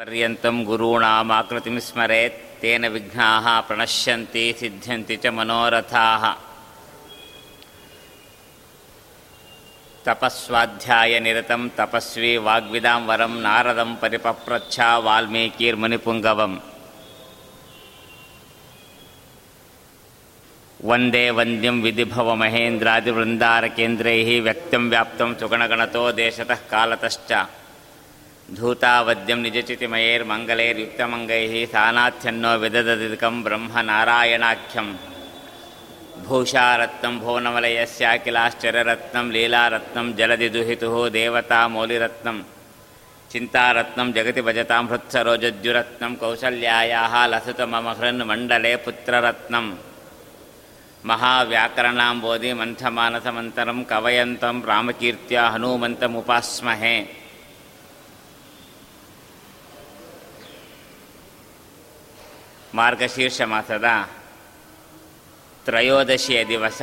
ಪರ್ಯಂತಂ ಗುರುಣಾಮಾಕೃತಿಂ ಸ್ಮರೆತ್, ತೇನ ವಿಘ್ನಾಹ ಪ್ರಣಶ್ಯಂತಿ ಸಿದ್ಧ್ಯಂತಿ ಚ ಮನೋರಥಾಹ ತಪಸ್ವಾಧ್ಯಾಯ ನಿರತಂ ತಪಸ್ವಿ ವಾಗ್ವಿದಾಂ ವರಂ ನಾರದಂ ಪರಿಪಪ್ರಚ್ಛ ವಾಲ್ಮೀಕಿರ್ಮುನಿಪುಂಗವಂ ವಂದೇ ವಂದ್ಯಂ ವಿಧಿಭವ ಮಹೇಂದ್ರಾದಿವೃಂದಾರಕೇಂದ್ರೈ ವ್ಯಕ್ತಂ ವ್ಯಾಪ್ತಂ ಸುಗಣಗಣತೋ ದೇಶತಃ ಕಾಲತಶ್ಚ. ಧೂತಾವದ್ಯಂ ನಿಜಚಿತಿಮಯೇರ್ಮಂಗಲೈರ್ಯುಕ್ತಮಂಗೈ ಸಾನಾಥ್ಯನ್ನೋ ವಿದದದಿದಕಂ ಬ್ರಹ್ಮ ನಾರಾಯಣಾಖ್ಯಂ ಭೂಷಾರತ್ನಂ ಭುವನವಲಯಸ್ಯಾಖಿಲಾಶ್ಚರ್ಯರತ್ನಂ ಲೀಲಾರತ್ನಂ ಜಲದಿ ದುಹಿತು ದೇವತಾ ಮೌಲಿರತ್ನಂ ಚಿಂತಾರತ್ನಂ ಜಗತಿ ಭಜತಾಂ ಹೃತ್ಸರೋಜದ್ಯುರತ್ನಂ ಕೌಸಲ್ಯಾಯಾ ಲಸುತಮಮ ಹೃನ್ ಮಂಡಲೆ ಪುತ್ರರತ್ನಂ. ಮಹಾವ್ಯಾಕರಣಾಂಬೋಧಿ ಮಂಥಮಾನಸಮಂತರಂ ಕವಯಂತಂ ರಾಮಕೀರ್ತ್ಯ ಹನುಮಂತಮುಪಾಸ್ಮಹೆ. ಮಾರ್ಗಶೀರ್ಷ ಮಾಸದ ತ್ರಯೋದಶಿಯ ದಿವಸ.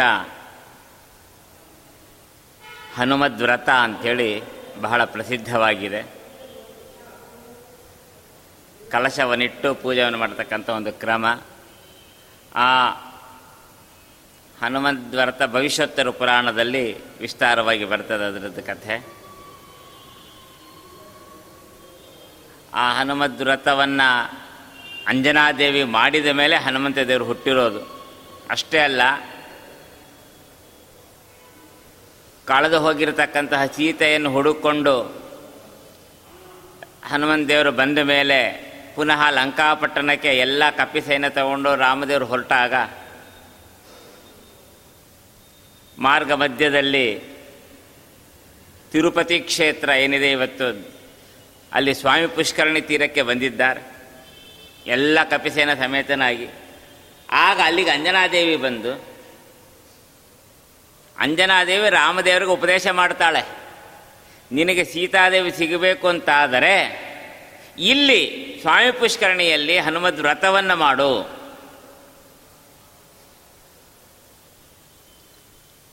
ಹನುಮದ್ವ್ರತ ಅಂಥೇಳಿ ಬಹಳ ಪ್ರಸಿದ್ಧವಾಗಿದೆ. ಕಲಶವನ್ನಿಟ್ಟು ಪೂಜೆಯನ್ನು ಮಾಡತಕ್ಕಂಥ ಒಂದು ಕ್ರಮ. ಆ ಹನುಮದ್ವ್ರತ ಭವಿಷ್ಯೋತ್ತರ ಪುರಾಣದಲ್ಲಿ ವಿಸ್ತಾರವಾಗಿ ಬರ್ತದೆ ಅದರದ್ದು ಕಥೆ. ಆ ಹನುಮದ್ವ್ರತವನ್ನು ಅಂಜನಾದೇವಿ ಮಾಡಿದ ಮೇಲೆ ಹನುಮಂತ ದೇವರು ಹುಟ್ಟಿರೋದು. ಅಷ್ಟೇ ಅಲ್ಲ, ಕಳೆದು ಹೋಗಿರತಕ್ಕಂತಹ ಸೀತೆಯನ್ನು ಹುಡುಕೊಂಡು ಹನುಮಂತ ದೇವರು ಬಂದ ಮೇಲೆ ಪುನಃ ಲಂಕಾಪಟ್ಟಣಕ್ಕೆ ಎಲ್ಲ ಕಪಿಸೈನ್ಯ ತಗೊಂಡು ರಾಮದೇವರು ಹೊರಟಾಗ ಮಾರ್ಗ ಮಧ್ಯದಲ್ಲಿ ತಿರುಪತಿ ಕ್ಷೇತ್ರ ಏನಿದೆ ಇವತ್ತು, ಅಲ್ಲಿ ಸ್ವಾಮಿ ಪುಷ್ಕರಣಿ ತೀರಕ್ಕೆ ಬಂದಿದ್ದಾರೆ. ಎಲ್ಲ ಕಪಿಸೇನ ಸಮೇತನಾಗಿ. ಆಗ ಅಲ್ಲಿಗೆ ಅಂಜನಾದೇವಿ ಬಂದು, ಅಂಜನಾದೇವಿ ರಾಮದೇವರಿಗೆ ಉಪದೇಶ ಮಾಡ್ತಾಳೆ. ನಿನಗೆ ಸೀತಾದೇವಿ ಸಿಗಬೇಕು ಅಂತಾದರೆ, ಇಲ್ಲಿ ಸ್ವಾಮಿ ಪುಷ್ಕರಣಿಯಲ್ಲಿ ಹನುಮದ್ ವ್ರತವನ್ನು ಮಾಡು.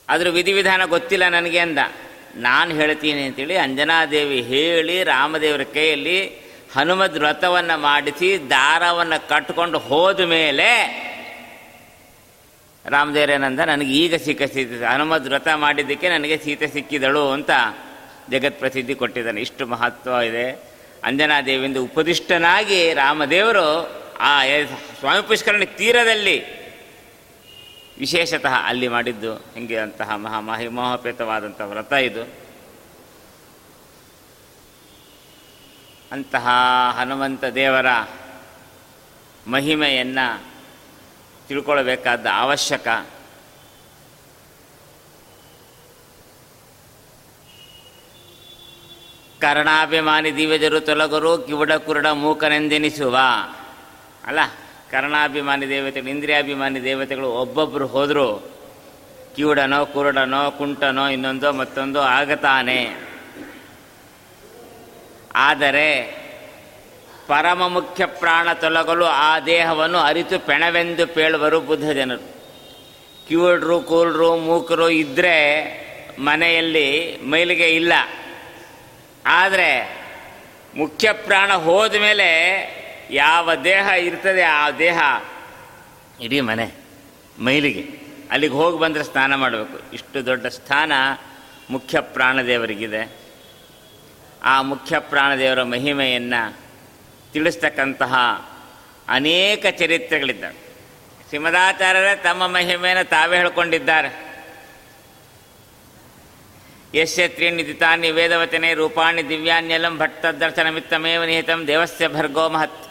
ಅದ್ರ ವಿಧಿವಿಧಾನ ಗೊತ್ತಿಲ್ಲ ನನಗೆ ಅಂದ. ನಾನು ಹೇಳ್ತೀನಿ ಅಂತೇಳಿ ಅಂಜನಾದೇವಿ ಹೇಳಿ ರಾಮದೇವರ ಕೈಯಲ್ಲಿ ಹನುಮದ್ ವ್ರತವನ್ನು ಮಾಡಿಸಿ ದಾರವನ್ನು ಕಟ್ಕೊಂಡು ಹೋದ ಮೇಲೆ ರಾಮದೇವರೇನಂದ ನನಗೆ ಈಗ ಸಿಕ್ಕ ಸೀತೆ ಹನುಮದ್ ವ್ರತ ಮಾಡಿದ್ದಕ್ಕೆ ನನಗೆ ಸೀತೆ ಸಿಕ್ಕಿದಳು ಅಂತ ಜಗತ್ ಪ್ರಸಿದ್ಧಿ ಕೊಟ್ಟಿದ್ದಾನೆ. ಇಷ್ಟು ಮಹತ್ವ ಇದೆ. ಅಂಜನಾದೇವಿಯಿಂದ ಉಪದಿಷ್ಟನಾಗಿ ರಾಮದೇವರು ಆ ಸ್ವಾಮಿ ಪುಷ್ಕರಣಿ ತೀರದಲ್ಲಿ ವಿಶೇಷತಃ ಅಲ್ಲಿ ಮಾಡಿದ್ದು. ಹಿಂಗೆ ಅಂತಹ ಮಹಾ ಮಹಿಮೋಹಪೇತವಾದಂಥ ವ್ರತ ಇದು. ಅಂತಹ ಹನುಮಂತ ದೇವರ ಮಹಿಮೆಯನ್ನು ತಿಳ್ಕೊಳ್ಬೇಕಾದ ಅವಶ್ಯಕ. ಕರ್ಣಾಭಿಮಾನಿ ದಿವ್ಯಜರು ತೊಲಗರು ಕಿವುಡ ಕುರುಡ ಮೂಕನೆಂದೆನಿಸುವ. ಅಲ್ಲ, ಕರ್ಣಾಭಿಮಾನಿ ದೇವತೆಗಳು, ಇಂದ್ರಿಯಾಭಿಮಾನಿ ದೇವತೆಗಳು ಒಬ್ಬೊಬ್ಬರು ಹೋದರೂ, ಕಿವುಡನೋ, ಕುರುಡನೋ, ಕುಂಟನೋ, ಇನ್ನೊಂದೋ ಮತ್ತೊಂದೋ ಆಗತಾನೆ ಆದರೆ ಪರಮ ಮುಖ್ಯ ಪ್ರಾಣ ತೊಲಗಲು ಆ ದೇಹವನ್ನು ಅರಿತು ಪೆಣವೆಂದು ಪೇಳುವರು ಬುದ್ಧ ಜನರು ಕಿವುಡ್ರು ಕೂಲ್ರು, ಮೂಕರು ಇದ್ದರೆ ಮನೆಯಲ್ಲಿ ಮೈಲಿಗೆ ಇಲ್ಲ. ಆದರೆ ಮುಖ್ಯ ಪ್ರಾಣ ಹೋದ ಮೇಲೆ ಯಾವ ದೇಹ ಇರ್ತದೆ ಆ ದೇಹ ಇಡೀ ಮನೆ ಮೈಲಿಗೆ. ಅಲ್ಲಿಗೆ ಹೋಗಿ ಬಂದರೆ ಸ್ನಾನ ಮಾಡಬೇಕು. ಇಷ್ಟು ದೊಡ್ಡ ಸ್ಥಾನ ಮುಖ್ಯ ಪ್ರಾಣದೇವರಿಗಿದೆ ಆ ಮುಖ್ಯ ಪ್ರಾಣದೇವರ ಮಹಿಮೆಯನ್ನು ತಿಳಿಸ್ತಕ್ಕಂತಹ ಅನೇಕ ಚರಿತ್ರೆಗಳಿದ್ದಾವೆ. ಸಿಮದಾಚಾರ್ಯರೇ ತಮ್ಮ ಮಹಿಮೆಯನ್ನು ತಾವೇ ಹೇಳ್ಕೊಂಡಿದ್ದಾರೆ. ಯಸ್ಯ ತ್ರೀಣಿದಿತಾನಿ ವೇದವಚನೆ ರೂಪಾಣಿ ದಿವ್ಯಾನ್ಯಲಂ ಭಟ್ಟದರ್ಶನಮಿತ್ತಮೇವ ನಿಹಿತಂ ದೇವಸ್ಯ ಭರ್ಗೋ ಮಹತ್.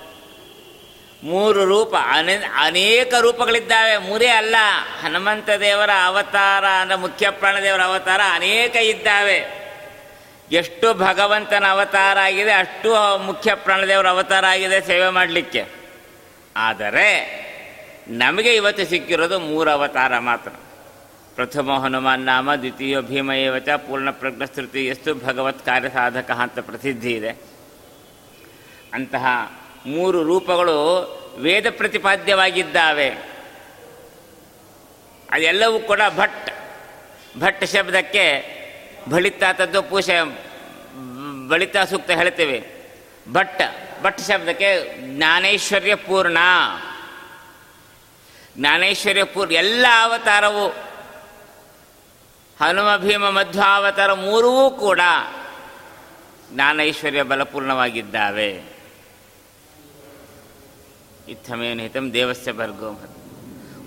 ಮೂರು ರೂಪ, ಅನೇ, ಅನೇಕ ರೂಪಗಳಿದ್ದಾವೆ. ಮೂರೇ ಅಲ್ಲ, ಹನುಮಂತ ದೇವರ ಅವತಾರ ಅಂದರೆ ಮುಖ್ಯ ಪ್ರಾಣದೇವರ ಅವತಾರ ಅನೇಕ ಇದ್ದಾವೆ. ಎಷ್ಟು ಭಗವಂತನ ಅವತಾರ ಆಗಿದೆ, ಅಷ್ಟು ಮುಖ್ಯ ಪ್ರಾಣದೇವರ ಅವತಾರ ಆಗಿದೆ ಸೇವೆ ಮಾಡಲಿಕ್ಕೆ. ಆದರೆ, ನಮಗೆ ಇವತ್ತು ಸಿಕ್ಕಿರೋದು ಮೂರು ಅವತಾರ ಮಾತ್ರ. ಪ್ರಥಮ ಹನುಮಾನ್ ನಾಮ, ದ್ವಿತೀಯ ಭೀಮಯೇವಚ ಪೂರ್ಣ ಪ್ರಜ್ಞಸ್ತೃತಿ ಎಷ್ಟು ಭಗವತ್ ಕಾರ್ಯ ಸಾಧಕ ಅಂತ ಪ್ರಸಿದ್ಧಿ ಇದೆ. ಅಂತಹ ಮೂರು ರೂಪಗಳು ವೇದ ಪ್ರತಿಪಾದ್ಯವಾಗಿದ್ದಾವೆ. ಅದೆಲ್ಲವೂ ಕೂಡ ಭಟ್ ಭಟ್ ಶಬ್ದಕ್ಕೆ ಬಳಿತಾತದ್ದು ಪೂಷೆ ಬಳಿತ ಸೂಕ್ತ ಹೇಳ್ತೇವೆ. ಭಟ್ ಭಟ್ ಶಬ್ದಕ್ಕೆ ಜ್ಞಾನೈಶ್ವರ್ಯ ಪೂರ್ಣ ಜ್ಞಾನೈಶ್ವರ್ಯ ಪೂರ್ಣ ಎಲ್ಲ ಅವತಾರವು, ಹನುಮ, ಭೀಮ ಮಧ್ವಾವತಾರ ಮೂರೂ ಕೂಡ ಜ್ಞಾನೈಶ್ವರ್ಯ ಬಲಪೂರ್ಣವಾಗಿದ್ದಾವೆ. ಇತ್ತಮೇನು ಹಿತಂ ದೇವಸ್ಯ ಭರ್ಗೋ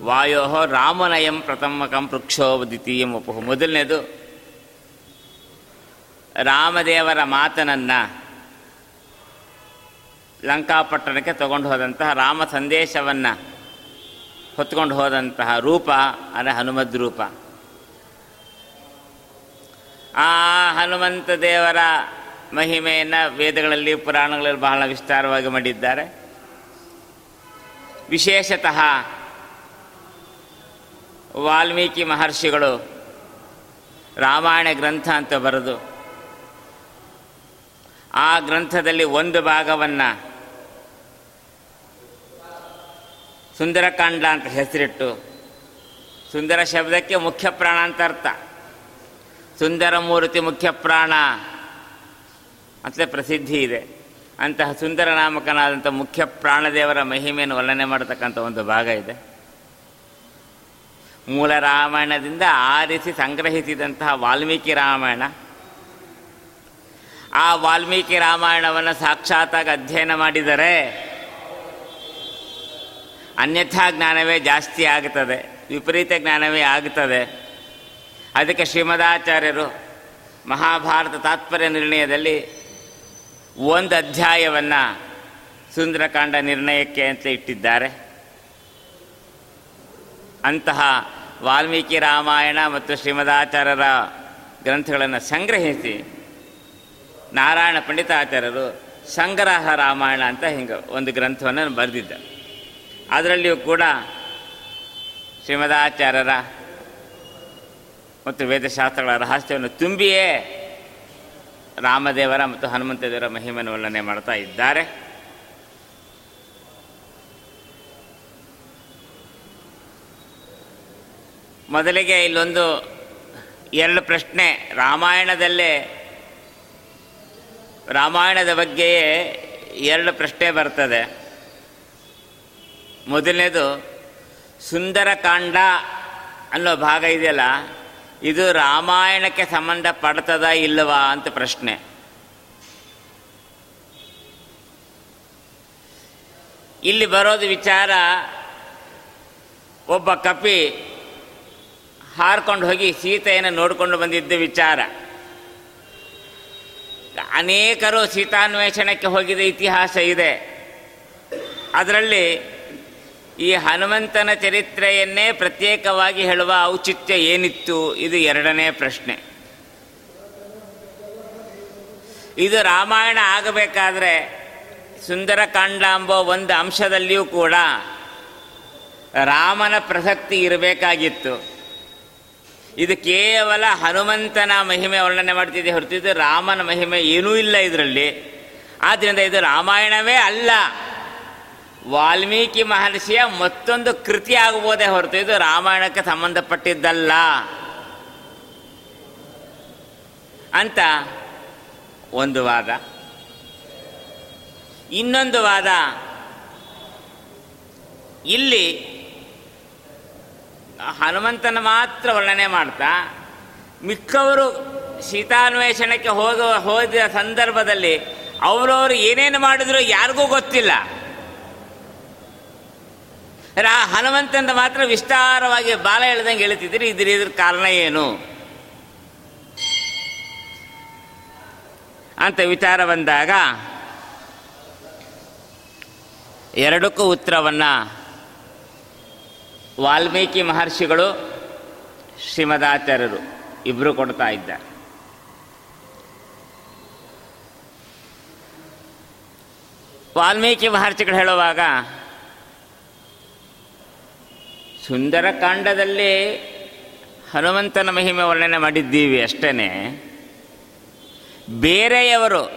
ವಾಯೋ ರಾಮನಯಂ ಪ್ರಥಮಕಂ ಪೃಕ್ಷೋ ದ್ವಿತೀಯಂ ಉಪು ಮೊದಲನೇದು ರಾಮದೇವರ ಮಾತನನ್ನು ಲಂಕಾಪಟ್ಟಣಕ್ಕೆ ತಗೊಂಡು ಹೋದಂತಹ ರಾಮ ಸಂದೇಶವನ್ನು ಹೊತ್ಕೊಂಡು ಹೋದಂತಹ ರೂಪ, ಅಂದರೆ ಹನುಮದ್ ರೂಪ. ಆ ಹನುಮಂತ ದೇವರ ಮಹಿಮೆಯನ್ನು ವೇದಗಳಲ್ಲಿ, ಪುರಾಣಗಳಲ್ಲಿ ಬಹಳ ವಿಸ್ತಾರವಾಗಿ ಮಾಡಿದ್ದಾರೆ. ವಿಶೇಷತಃ ವಾಲ್ಮೀಕಿ ಮಹರ್ಷಿಗಳು ರಾಮಾಯಣ ಗ್ರಂಥ ಅಂತ ಬರೆದು ಆ ಗ್ರಂಥದಲ್ಲಿ ಒಂದು ಭಾಗವನ್ನು ಸುಂದರಕಾಂಡ ಅಂತ ಹೆಸರಿಟ್ಟು, ಸುಂದರ ಶಬ್ದಕ್ಕೆ ಮುಖ್ಯ ಪ್ರಾಣ ಅಂತ ಅರ್ಥ. ಸುಂದರ ಮೂರ್ತಿ ಮುಖ್ಯ ಪ್ರಾಣ ಅಂತಲೇ ಪ್ರಸಿದ್ಧಿ ಇದೆ. ಅಂತಹ ಸುಂದರ ನಾಮಕನಾದಂಥ ಮುಖ್ಯ ಪ್ರಾಣದೇವರ ಮಹಿಮೆಯನ್ನು ವರ್ಣನೆ ಮಾಡತಕ್ಕಂಥ ಒಂದು ಭಾಗ ಇದೆ. ಮೂಲ ರಾಮಾಯಣದಿಂದ ಆರಿಸಿ ಸಂಗ್ರಹಿಸಿದಂತಹ ವಾಲ್ಮೀಕಿ ರಾಮಾಯಣ ಆ ವಾಲ್ಮೀಕಿ ರಾಮಾಯಣವನ್ನು ಸಾಕ್ಷಾತ್ತಾಗಿ ಅಧ್ಯಯನ ಮಾಡಿದರೆ ಅನ್ಯಥಾ ಜ್ಞಾನವೇ ಜಾಸ್ತಿ ಆಗುತ್ತದೆ, ವಿಪರೀತ ಜ್ಞಾನವೇ ಆಗುತ್ತದೆ. ಅದಕ್ಕೆ ಶ್ರೀಮದಾಚಾರ್ಯರು ಮಹಾಭಾರತ ತಾತ್ಪರ್ಯ ನಿರ್ಣಯದಲ್ಲಿ ಒಂದು ಅಧ್ಯಾಯವನ್ನು ಸುಂದರಕಾಂಡ ನಿರ್ಣಯಕ್ಕೆ ಅಂತ ಇಟ್ಟಿದ್ದಾರೆ. ಅಂತಹ ವಾಲ್ಮೀಕಿ ರಾಮಾಯಣ ಮತ್ತು ಶ್ರೀಮದಾಚಾರ್ಯರ ಗ್ರಂಥಗಳನ್ನು ಸಂಗ್ರಹಿಸಿ ನಾರಾಯಣ ಪಂಡಿತಾಚಾರ್ಯರು ಸಂಗ್ರಹ ರಾಮಾಯಣ ಅಂತ ಹಿಂಗೆ ಒಂದು ಗ್ರಂಥವನ್ನು ಬರೆದಿದ್ದ. ಅದರಲ್ಲಿಯೂ ಕೂಡ ಶ್ರೀಮದಾಚಾರ್ಯರ ಮತ್ತು ವೇದಶಾಸ್ತ್ರಗಳ ರಹಸ್ಯವನ್ನು ತುಂಬಿಯೇ ರಾಮದೇವರ ಮತ್ತು ಹನುಮಂತ ದೇವರ ಮಹಿಮೆಯನ್ನು ವರ್ಣನೆ ಮಾಡ್ತಾ ಇದ್ದಾರೆ. ಮೊದಲಿಗೆ ಇಲ್ಲೊಂದು ಎರಡು ಪ್ರಶ್ನೆ ರಾಮಾಯಣದಲ್ಲೇ ರಾಮಾಯಣದ ಬಗ್ಗೆಯೇ ಎರಡು ಪ್ರಶ್ನೆ ಬರ್ತದೆ. ಮೊದಲನೇದು, ಸುಂದರಕಾಂಡ ಅನ್ನೋ ಭಾಗ ಇದೆಯಲ್ಲ, ಇದು ರಾಮಾಯಣಕ್ಕೆ ಸಂಬಂಧ ಪಡ್ತದ ಇಲ್ಲವಾ ಅಂತ ಪ್ರಶ್ನೆ. ಇಲ್ಲಿ ಬರೋದು ವಿಚಾರ, ಒಬ್ಬ ಕಪಿ ಹಾರ್ಕೊಂಡು ಹೋಗಿ ಸೀತೆಯನ್ನು ನೋಡಿಕೊಂಡು ಬಂದಿದ್ದ ವಿಚಾರ. ಅನೇಕರು ಸೀತಾನ್ವೇಷಣಕ್ಕೆ ಹೋಗಿದ ಇತಿಹಾಸ ಇದೆ. ಅದರಲ್ಲಿ ಈ ಹನುಮಂತನ ಚರಿತ್ರೆಯನ್ನೇ ಪ್ರತ್ಯೇಕವಾಗಿ ಹೇಳುವ ಔಚಿತ್ಯ ಏನಿತ್ತು? ಇದು ಎರಡನೇ ಪ್ರಶ್ನೆ. ಇದು ರಾಮಾಯಣ ಆಗಬೇಕಾದ್ರೆ ಸುಂದರಕಾಂಡ ಎಂಬ ಒಂದು ಅಂಶದಲ್ಲಿಯೂ ಕೂಡ ರಾಮನ ಪ್ರಸಕ್ತಿ ಇರಬೇಕಾಗಿತ್ತು. ಇದು ಕೇವಲ ಹನುಮಂತನ ಮಹಿಮೆ ವರ್ಣನೆ ಮಾಡ್ತಿದ್ದೆ ಹೊರತಿದ್ದು ರಾಮನ ಮಹಿಮೆ ಏನೂ ಇಲ್ಲ ಇದರಲ್ಲಿ. ಆದ್ದರಿಂದ ಇದು ರಾಮಾಯಣವೇ ಅಲ್ಲ. ವಾಲ್ಮೀಕಿ ಮಹರ್ಷಿಯ ಮತ್ತೊಂದು ಕೃತಿ ಆಗಬಹುದೇ ಹೊರತು ಇದು ರಾಮಾಯಣಕ್ಕೆ ಸಂಬಂಧಪಟ್ಟಿದ್ದಲ್ಲ. ಅಂತ ಒಂದು ವಾದ. ಇನ್ನೊಂದು ವಾದ. ಇಲ್ಲಿ ಹನುಮಂತನ ಮಾತ್ರ ವರ್ಣನೆ ಮಾಡ್ತಾ, ಮಿಕ್ಕವರು ಶೀತಾನ್ವೇಷಣಕ್ಕೆ ಹೋಗ, ಹೋದ ಸಂದರ್ಭದಲ್ಲಿ ಅವರವರು ಏನೇನು ಮಾಡಿದ್ರು ಯಾರಿಗೂ ಗೊತ್ತಿಲ್ಲ. ರಾ, ಹನುಮಂತಂದ ಮಾತ್ರ ವಿಸ್ತಾರವಾಗಿ ಬಾಲ ಹೇಳ್ದಂಗೆ ಹೇಳ್ತಿದ್ರು ಇದ್ರ ಇದ್ರ ಕಾರಣ ಏನು? ಅಂತ ವಿಚಾರ ಬಂದಾಗ, ಎರಡಕ್ಕೂ ಉತ್ತರವನ್ನು ವಾಲ್ಮೀಕಿ ಮಹರ್ಷಿಗಳು ಶ್ರೀಮದಾಚಾರ್ಯರು ಇಬ್ಬರು ಕೊಡ್ತಾ ಇದ್ದಾರೆ. ವಾಲ್ಮೀಕಿ ಮಹರ್ಷಿಗಳು ಹೇಳುವಾಗ ಸುಂದರಕಾಂಡದಲ್ಲಿ ಹನುಮಂತನ ಮಹಿಮೆ ವರ್ಣನೆ ಮಾಡಿದ್ದೀವಿ ಅಷ್ಟೇ ಬೇರೆಯವರು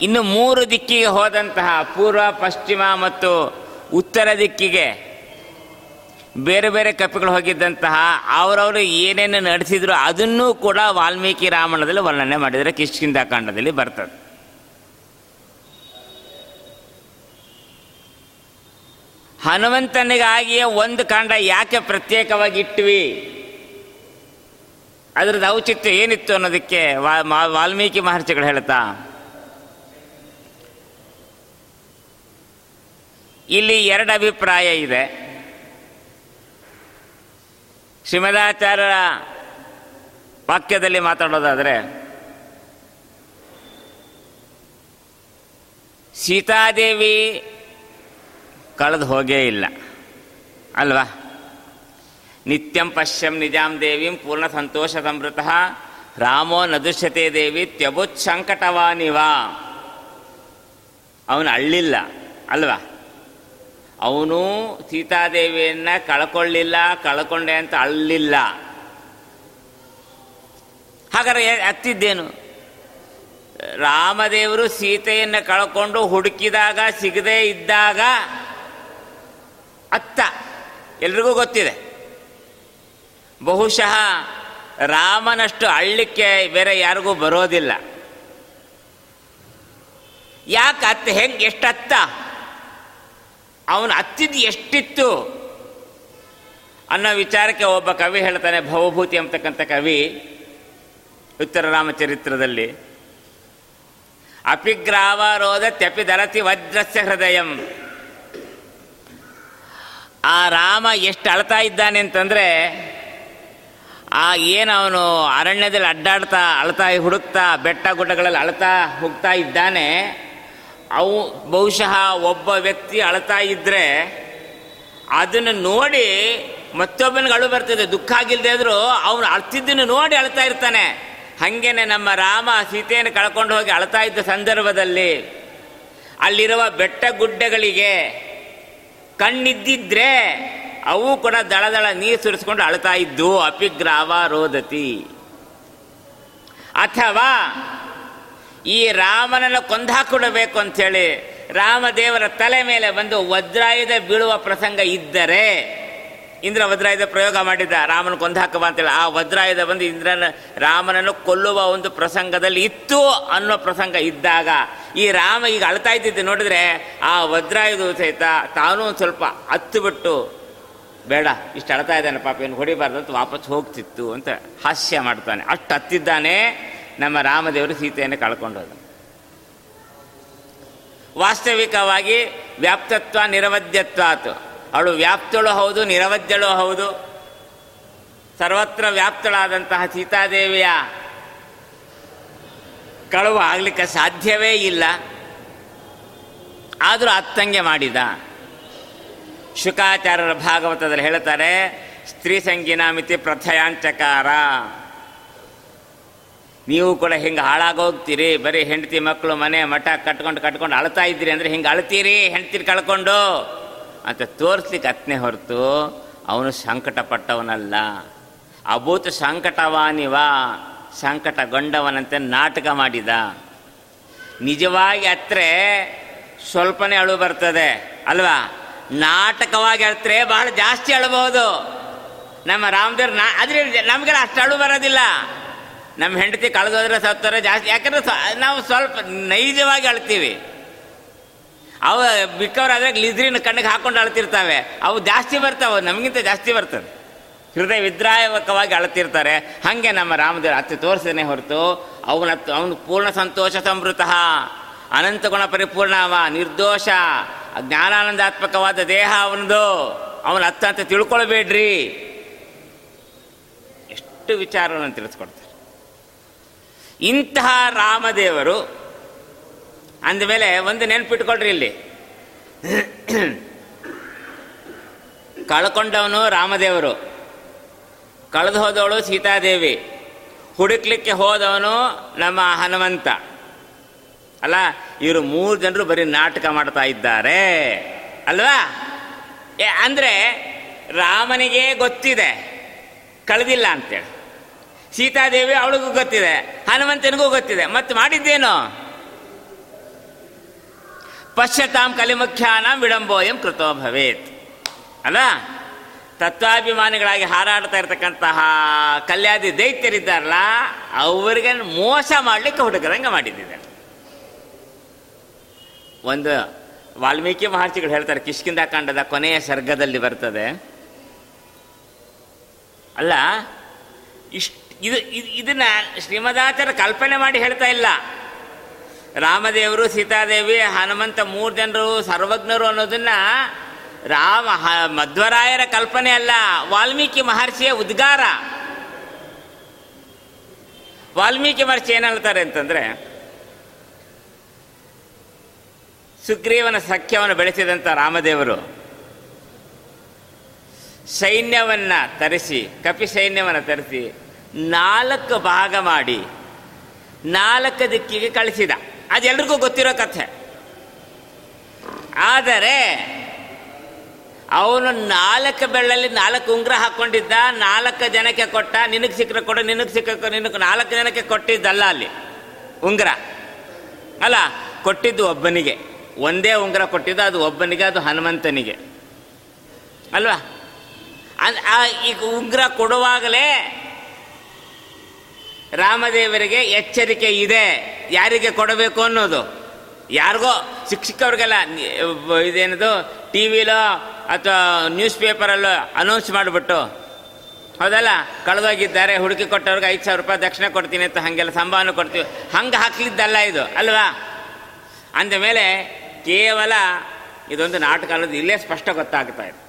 ಇನ್ನು ಮೂರು ದಿಕ್ಕಿಗೆ ಹೋದಂತಹ ಪೂರ್ವ, ಪಶ್ಚಿಮ ಮತ್ತು ಉತ್ತರ ದಿಕ್ಕಿಗೆ ಬೇರೆ ಬೇರೆ ಕಪಿಗಳು ಹೋಗಿದ್ದಂತಹ ಅವರವರು ಏನೇನು ನಡೆಸಿದ್ರು ಅದನ್ನೂ ಕೂಡ ವಾಲ್ಮೀಕಿ ರಾಮಾಯಣದಲ್ಲಿ ವರ್ಣನೆ ಮಾಡಿದರೆ ಕಿಷ್ಕಿಂದ ಕಾಂಡದಲ್ಲಿ ಬರ್ತದೆ. ಹನುಮಂತನಿಗಾಗಿಯೇ ಒಂದು ಕಾಂಡ ಯಾಕೆ ಪ್ರತ್ಯೇಕವಾಗಿ ಇಟ್ವಿ? ಅದರದ್ದು ಔಚಿತ್ಯ ಏನಿತ್ತು ಅನ್ನೋದಕ್ಕೆ ವಾಲ್ಮೀಕಿ ಮಹರ್ಷಿಗಳು ಹೇಳ್ತಾ, ಇಲ್ಲಿ ಎರಡು ಅಭಿಪ್ರಾಯ ಇದೆ. ಶ್ರೀಮದಾಚಾರ್ಯರ ವಾಕ್ಯದಲ್ಲಿ ಮಾತಾಡೋದಾದರೆ, ಸೀತಾದೇವಿ ಕಳೆದು ಹೋಗೇ ಇಲ್ಲ, ಅಲ್ವಾ? ನಿತ್ಯಂ ಪಶ್ಯಂ ನಿಜಾಂ ದೇವಿಂ ಪೂರ್ಣ ಸಂತೋಷ ಸಂಭೃತ ರಾಮೋ ನದುಶ್ಯತೆ ದೇವಿ ತ್ಯಬುತ್ ಸಂಕಟವಾನಿವಾ. ಅವನು ಅಳ್ಳಿಲ್ಲ, ಅಲ್ವಾ? ಅವನು ಸೀತಾದೇವಿಯನ್ನ ಕಳ್ಕೊಳ್ಳಿಲ್ಲ, ಕಳ್ಕೊಂಡೆ ಅಂತ ಅಳ್ಳಿಲ್ಲ. ಹಾಗಾದ್ರೆ ಅತ್ತಿದ್ದೇನು? ರಾಮದೇವರು ಸೀತೆಯನ್ನು ಕಳ್ಕೊಂಡು ಹುಡುಕಿದಾಗ, ಸಿಗದೇ ಇದ್ದಾಗ ಅತ್ತ. ಎಲ್ರಿಗೂ ಗೊತ್ತಿದೆ. ಬಹುಶಃ ರಾಮನಷ್ಟು ಅಳ್ಳಿಕ್ಕೆ ಬೇರೆ ಯಾರಿಗೂ ಬರೋದಿಲ್ಲ. ಯಾಕೆ ಅತ್ತ, ಹೆಂಗೆ ಎಷ್ಟು ಅತ್ತ ಅವನು ಅತ್ತಿದ್ದು ಎಷ್ಟಿತ್ತು ಅನ್ನೋ ವಿಚಾರಕ್ಕೆ ಒಬ್ಬ ಕವಿ ಹೇಳ್ತಾನೆ, ಭವಭೂತಿ ಅಂತಕ್ಕಂಥ ಕವಿ ಉತ್ತರ ರಾಮಚರಿತ್ರದಲ್ಲಿ. ಅಪಿಗ್ರಾವರೋಧ ದರತಿ ವಜ್ರಸ್ಯ ಹೃದಯಂ. ಆ ರಾಮ ಎಷ್ಟು ಅಳ್ತಾ ಇದ್ದಾನೆ ಅಂತಂದರೆ, ಆ ಏನು ಅವನು ಅರಣ್ಯದಲ್ಲಿ ಅಡ್ಡಾಡ್ತಾ, ಅಳ್ತಾ, ಹುಡುಕ್ತಾ, ಬೆಟ್ಟ ಗುಡ್ಡಗಳಲ್ಲಿ ಅಳ್ತಾ, ಹೋಗ್ತಾ ಇದ್ದಾನೆ ಅವು ಬಹುಶಃ ಒಬ್ಬ ವ್ಯಕ್ತಿ ಅಳ್ತಾ ಇದ್ರೆ ಅದನ್ನು ನೋಡಿ ಮತ್ತೊಬ್ಬನಿಗೆ ಅಳು ಬರ್ತದೆ, ದುಃಖ ಆಗಿಲ್ಲದೆ ಆದರೂ ಅವನು ಅಳ್ತಿದ್ದನ್ನು ನೋಡಿ ಅಳ್ತಾ ಇರ್ತಾನೆ. ಹಂಗೇನೆ ನಮ್ಮ ರಾಮ ಸೀತೆಯನ್ನು ಕಳ್ಕೊಂಡು ಹೋಗಿ ಅಳ್ತಾ ಇದ್ದ ಸಂದರ್ಭದಲ್ಲಿ ಅಲ್ಲಿರುವ ಬೆಟ್ಟ ಗುಡ್ಡಗಳಿಗೆ ಕಣ್ಣಿದ್ದಿದ್ರೆ ಅವು ಕೂಡ ದಳ ದಳ ನೀರು ಸುರಿಸ್ಕೊಂಡು ಅಳ್ತಾ ಇದ್ದು ಅಪಿಗ್ರಾವ ರೋದತಿ. ಅಥವಾ ಈ ರಾಮನನ್ನು ಕೊಂದಾಕಿಡಬೇಕು ಅಂಥೇಳಿ ರಾಮದೇವರ ತಲೆ ಮೇಲೆ ಬಂದು ವಜ್ರಾಯುಧ ಬೀಳುವ ಪ್ರಸಂಗ ಇದ್ದರೆ ಇಂದ್ರ ವಜ್ರಾಯುಧ ಪ್ರಯೋಗ ಮಾಡಿದ್ದ ರಾಮನ ಕೊಂದಾಕವ ಅಂತೇಳಿ ಆ ವಜ್ರಾಯುಧ ಬಂದು ಇಂದ್ರನ, ರಾಮನನ್ನು ಕೊಲ್ಲುವ ಒಂದು ಪ್ರಸಂಗದಲ್ಲಿ ಇತ್ತು ಅನ್ನೋ ಪ್ರಸಂಗ ಇದ್ದಾಗ, ಈ ರಾಮ ಈಗ ಅಳ್ತಾ ಇದ್ದಿದ್ದು ನೋಡಿದ್ರೆ ಆ ವಜ್ರಾಯುಧ ಸಹಿತ ತಾನೂ ಒಂದು ಸ್ವಲ್ಪ ಹತ್ತು ಬಿಟ್ಟು ಬೇಡ, ಇಷ್ಟು ಅಳ್ತಾ ಇದ್ದಾನೆ ಪಾಪ ಏನು ಹೊಡಿಬಾರ್ದು ಅಂತ ವಾಪಸ್ ಹೋಗ್ತಿತ್ತು ಅಂತ ಹಾಸ್ಯ ಮಾಡ್ತಾನೆ. ಅಷ್ಟು ಹತ್ತಿದ್ದಾನೆ. ನಮ್ಮ ರಾಮದೇವರು ಸೀತೆಯನ್ನು ಕಳ್ಕೊಂಡೋದ ವಾಸ್ತವಿಕವಾಗಿ ವ್ಯಾಪ್ತತ್ವ ನಿರವಧ್ಯತ್ವ ಆತು ಅವಳು ವ್ಯಾಪ್ತಳು ಹೌದು, ನಿರವಧ್ಯಳು ಹೌದು. ಸರ್ವತ್ರ ವ್ಯಾಪ್ತಳಾದಂತಹ ಸೀತಾದೇವಿಯ ಕಳುವು ಆಗಲಿಕ್ಕೆ ಸಾಧ್ಯವೇ ಇಲ್ಲ. ಆದರೂ ಅತ್ತಂಗೆ ಮಾಡಿದ. ಶುಕಾಚಾರ್ಯರ ಭಾಗವತದಲ್ಲಿ ಹೇಳ್ತಾರೆ, ಸ್ತ್ರೀ ಸಂಗಿನ ಮಿತಿ ಪ್ರಥಯಾಂಚಕಾರ. ನೀವು ಕೂಡ ಹಿಂಗೆ ಹಾಳಾಗೋಗ್ತೀರಿ ಬರೀ ಹೆಂಡತಿ ಮಕ್ಕಳು ಮನೆ ಮಠ ಕಟ್ಕೊಂಡು ಕಟ್ಕೊಂಡು ಅಳ್ತಾ ಇದ್ದೀರಿ ಅಂದರೆ ಹಿಂಗೆ ಅಳ್ತೀರಿ ಹೆಂಡ್ತೀರಿ ಕಳ್ಕೊಂಡು ಅಂತ ತೋರಿಸ್ಲಿಕ್ಕೆ ಹತ್ತನೇ ಹೊರತು, ಅವನು ಸಂಕಟ ಪಟ್ಟವನಲ್ಲ ಅಭೂತ ಸಂಕಟವಾನಿವ, ಸಂಕಟಗೊಂಡವನಂತೆ ನಾಟಕ ಮಾಡಿದ. ನಿಜವಾಗಿ ಅತ್ರೆ ಸ್ವಲ್ಪನೇ ಅಳು ಬರ್ತದೆ, ಅಲ್ವಾ? ನಾಟಕವಾಗಿ ಅಳ್ತ್ರೆ ಬಹಳ ಜಾಸ್ತಿ ಅಳಬಹುದು ನಮ್ಮ ರಾಮದೇವ್ರ ನಾ ಆದರೆ ನಮಗೆಲ್ಲ ಅಷ್ಟು ಅಳು ಬರೋದಿಲ್ಲ. ನಮ್ಮ ಹೆಂಡತಿ ಕಳೆದೋದ್ರೆ ಸತ್ತಾರೆ ಜಾಸ್ತಿ. ಯಾಕಂದ್ರೆ ನಾವು ಸ್ವಲ್ಪ ನೈಜವಾಗಿ ಅಳ್ತೀವಿ. ಅವ ಬಿಕ್ಕವರಾದ್ರೆ ಲಿದ್ರಿನ ಕಣ್ಣಿಗೆ ಹಾಕೊಂಡು ಅಳ್ತಿರ್ತಾವೆ. ಅವು ಜಾಸ್ತಿ ಬರ್ತಾವೆ, ನಮಗಿಂತ ಜಾಸ್ತಿ ಬರ್ತದೆ. ಹೃದಯ ವಿದ್ರಾಯಕವಾಗಿ ಅಳತಿರ್ತಾರೆ. ಹಾಗೆ ನಮ್ಮ ರಾಮದೇವರು ಅತ್ತೆ ತೋರಿಸದೇ ಹೊರತು, ಅವನ ಅವನು ಪೂರ್ಣ ಸಂತೋಷ ಸಮೃತ ಅನಂತ ಗುಣ ಪರಿಪೂರ್ಣವ, ನಿರ್ದೋಷ. ಜ್ಞಾನಾನಂದಾತ್ಮಕವಾದ ದೇಹ ಅವನದು. ಅವನ ಅತ್ತ ಅಂತ ತಿಳ್ಕೊಳ್ಬೇಡ್ರಿ. ಎಷ್ಟು ವಿಚಾರವನ್ನು ತಿಳಿಸ್ಕೊಡ್ತಾರೆ. ಇಂತಹ ರಾಮದೇವರು ಅಂದಮೇಲೆ ಒಂದು ನೆನ್ಪಿಟ್ಕೊಳ್ರಿ ಇಲ್ಲಿ. ಕಳ್ಕೊಂಡವನು ರಾಮದೇವರು, ಕಳೆದು ಹೋದವಳು ಸೀತಾದೇವಿ, ಹುಡುಕ್ಲಿಕ್ಕೆ ಹೋದವನು ನಮ್ಮ ಹನುಮಂತ. ಅಲ್ಲ, ಇವರು ಮೂರು ಜನರು ಬರೀ ನಾಟಕ ಮಾಡ್ತಾ ಇದ್ದಾರೆ, ಅಲ್ವಾ? ಅಂದರೆ ರಾಮನಿಗೆ ಗೊತ್ತಿದೆ, ಕಳೆದಿಲ್ಲ ಅಂತೇಳಿ. ಸೀತಾದೇವಿ ಅವಳಿಗೂ ಗೊತ್ತಿದೆ, ಹನುಮಂತನಿಗೂ ಗೊತ್ತಿದೆ. ಮತ್ತೆ ಮಾಡಿದ್ದೇನು? ಪಶ್ಯತಾಂ ಕಲಿಮುಖ್ಯಾನಾಂ ವಿಡಂಬೋಯಂ ಕೃತೋ ಭವೇತ್. ಅಲ್ಲ? ತತ್ವಾಭಿಮಾನಿಗಳಾಗಿ ಹಾರಾಡ್ತಾ ಇರತಕ್ಕಂತಹ ಕಲ್ಯಾದಿ ದೈತ್ಯರಿದ್ದಾರಲ್ಲ, ಅವರಿಗೆ ಮೋಸ ಮಾಡಲಿಕ್ಕೆ ಹುಡುಗರಂಗೆ ಮಾಡಿದ್ದಿದೆ ಒಂದು ವಾಲ್ಮೀಕಿ ಮಹರ್ಷಿಗಳು ಹೇಳ್ತಾರೆ ಕಿಷ್ಕಿಂದ ಕಾಂಡದ ಕೊನೆಯ ಸರ್ಗದಲ್ಲಿ ಬರ್ತದೆ. ಅಲ್ಲ, ಇಷ್ಟು ಇದು ಇದು- ಇದನ್ನ ಶ್ರೀಮದಾಚಾರ್ಯ ಕಲ್ಪನೆ ಮಾಡಿ ಹೇಳ್ತಾ ಇಲ್ಲ. ರಾಮದೇವರು, ಸೀತಾದೇವಿ, ಹನುಮಂತ ಮೂರು ಜನರು, ಸರ್ವಜ್ಞರು ಅನ್ನೋದನ್ನ ರಾಮ ಮಧ್ವರಾಯರ ಕಲ್ಪನೆ ಅಲ್ಲ, ವಾಲ್ಮೀಕಿ ಮಹರ್ಷಿಯ ಉದ್ಗಾರ. ವಾಲ್ಮೀಕಿ ಮಹರ್ಷಿ ಏನು ಹೇಳ್ತಾರೆ ಅಂತಂದ್ರೆ, ಸುಗ್ರೀವನ ಸಖ್ಯವನ್ನು ಬೆಳೆಸಿದಂಥ ರಾಮದೇವರು, ಸೈನ್ಯವನ್ನ ತರಿಸಿ, ಕಪಿ ಸೈನ್ಯವನ್ನು ತರಿಸಿ ನಾಲ್ಕು ಭಾಗ ಮಾಡಿ, ನಾಲ್ಕು ದಿಕ್ಕಿಗೆ ಕಳಿಸಿದ. ಅದೆಲ್ರಿಗೂ ಗೊತ್ತಿರೋ ಕಥೆ. ಆದರೆ, ಅವನು ನಾಲ್ಕು ಬೆಳ್ಳಲ್ಲಿ ನಾಲ್ಕು ಉಂಗ್ರ ಹಾಕೊಂಡಿದ್ದ, ನಾಲ್ಕು ಜನಕ್ಕೆ ಕೊಟ್ಟ, ನಿನಗೆ ಸಿಕ್ಕರೆ ಕೊಡು, ನಿನಗೆ ಸಿಕ್ಕ ನಿನಗೆ ನಾಲ್ಕು ಜನಕ್ಕೆ ಕೊಟ್ಟಿದ್ದಲ್ಲ ಅಲ್ಲಿ, ಉಂಗ್ರ. ಅಲ್ಲ, ಕೊಟ್ಟಿದ್ದು ಒಬ್ಬನಿಗೆ. ಒಂದೇ ಉಂಗ್ರ ಕೊಟ್ಟಿದ್ದು, ಅದು ಒಬ್ಬನಿಗೆ, ಅದು ಹನುಮಂತನಿಗೆ. ಅಲ್ವಾ? ಈಗ ಉಂಗ್ರ ಕೊಡುವಾಗಲೇ ರಾಮದೇವರಿಗೆ ಎಚ್ಚರಿಕೆ ಇದೆ. ಯಾರಿಗೆ ಕೊಡಬೇಕು ಅನ್ನೋದು? ಯಾರಿಗೋ? ಶಿಕ್ಷಕವ್ರಿಗೆಲ್ಲ ಇದೇನದು ಟಿ ವಿಲೋ ಅಥವಾ ನ್ಯೂಸ್ ಪೇಪರಲ್ಲೋ ಅನೌನ್ಸ್ ಮಾಡಿಬಿಟ್ಟು. ಹೌದಲ್ಲ? ಕಳೆದೋಗಿದ್ದಾರೆ, ಹುಡುಕಿ ಕೊಟ್ಟವ್ರಿಗೆ ಐದು ಸಾವಿರ ರೂಪಾಯಿ ದಕ್ಷಿಣ ಕೊಡ್ತೀನಿ ಅಂತ ಹಾಗೆಲ್ಲ ಸಂಭಾವನೆ ಕೊಡ್ತೀವಿ. ಹಂಗೆ ಹಾಕ್ಲಿದ್ದಲ್ಲ ಇದು, ಅಲ್ವಾ? ಅಂದಮೇಲೆ ಕೇವಲ ಇದೊಂದು ನಾಟಕ ಅನ್ನೋದು ಇಲ್ಲೇ ಸ್ಪಷ್ಟ ಗೊತ್ತಾಗ್ತಾ ಇದೆ.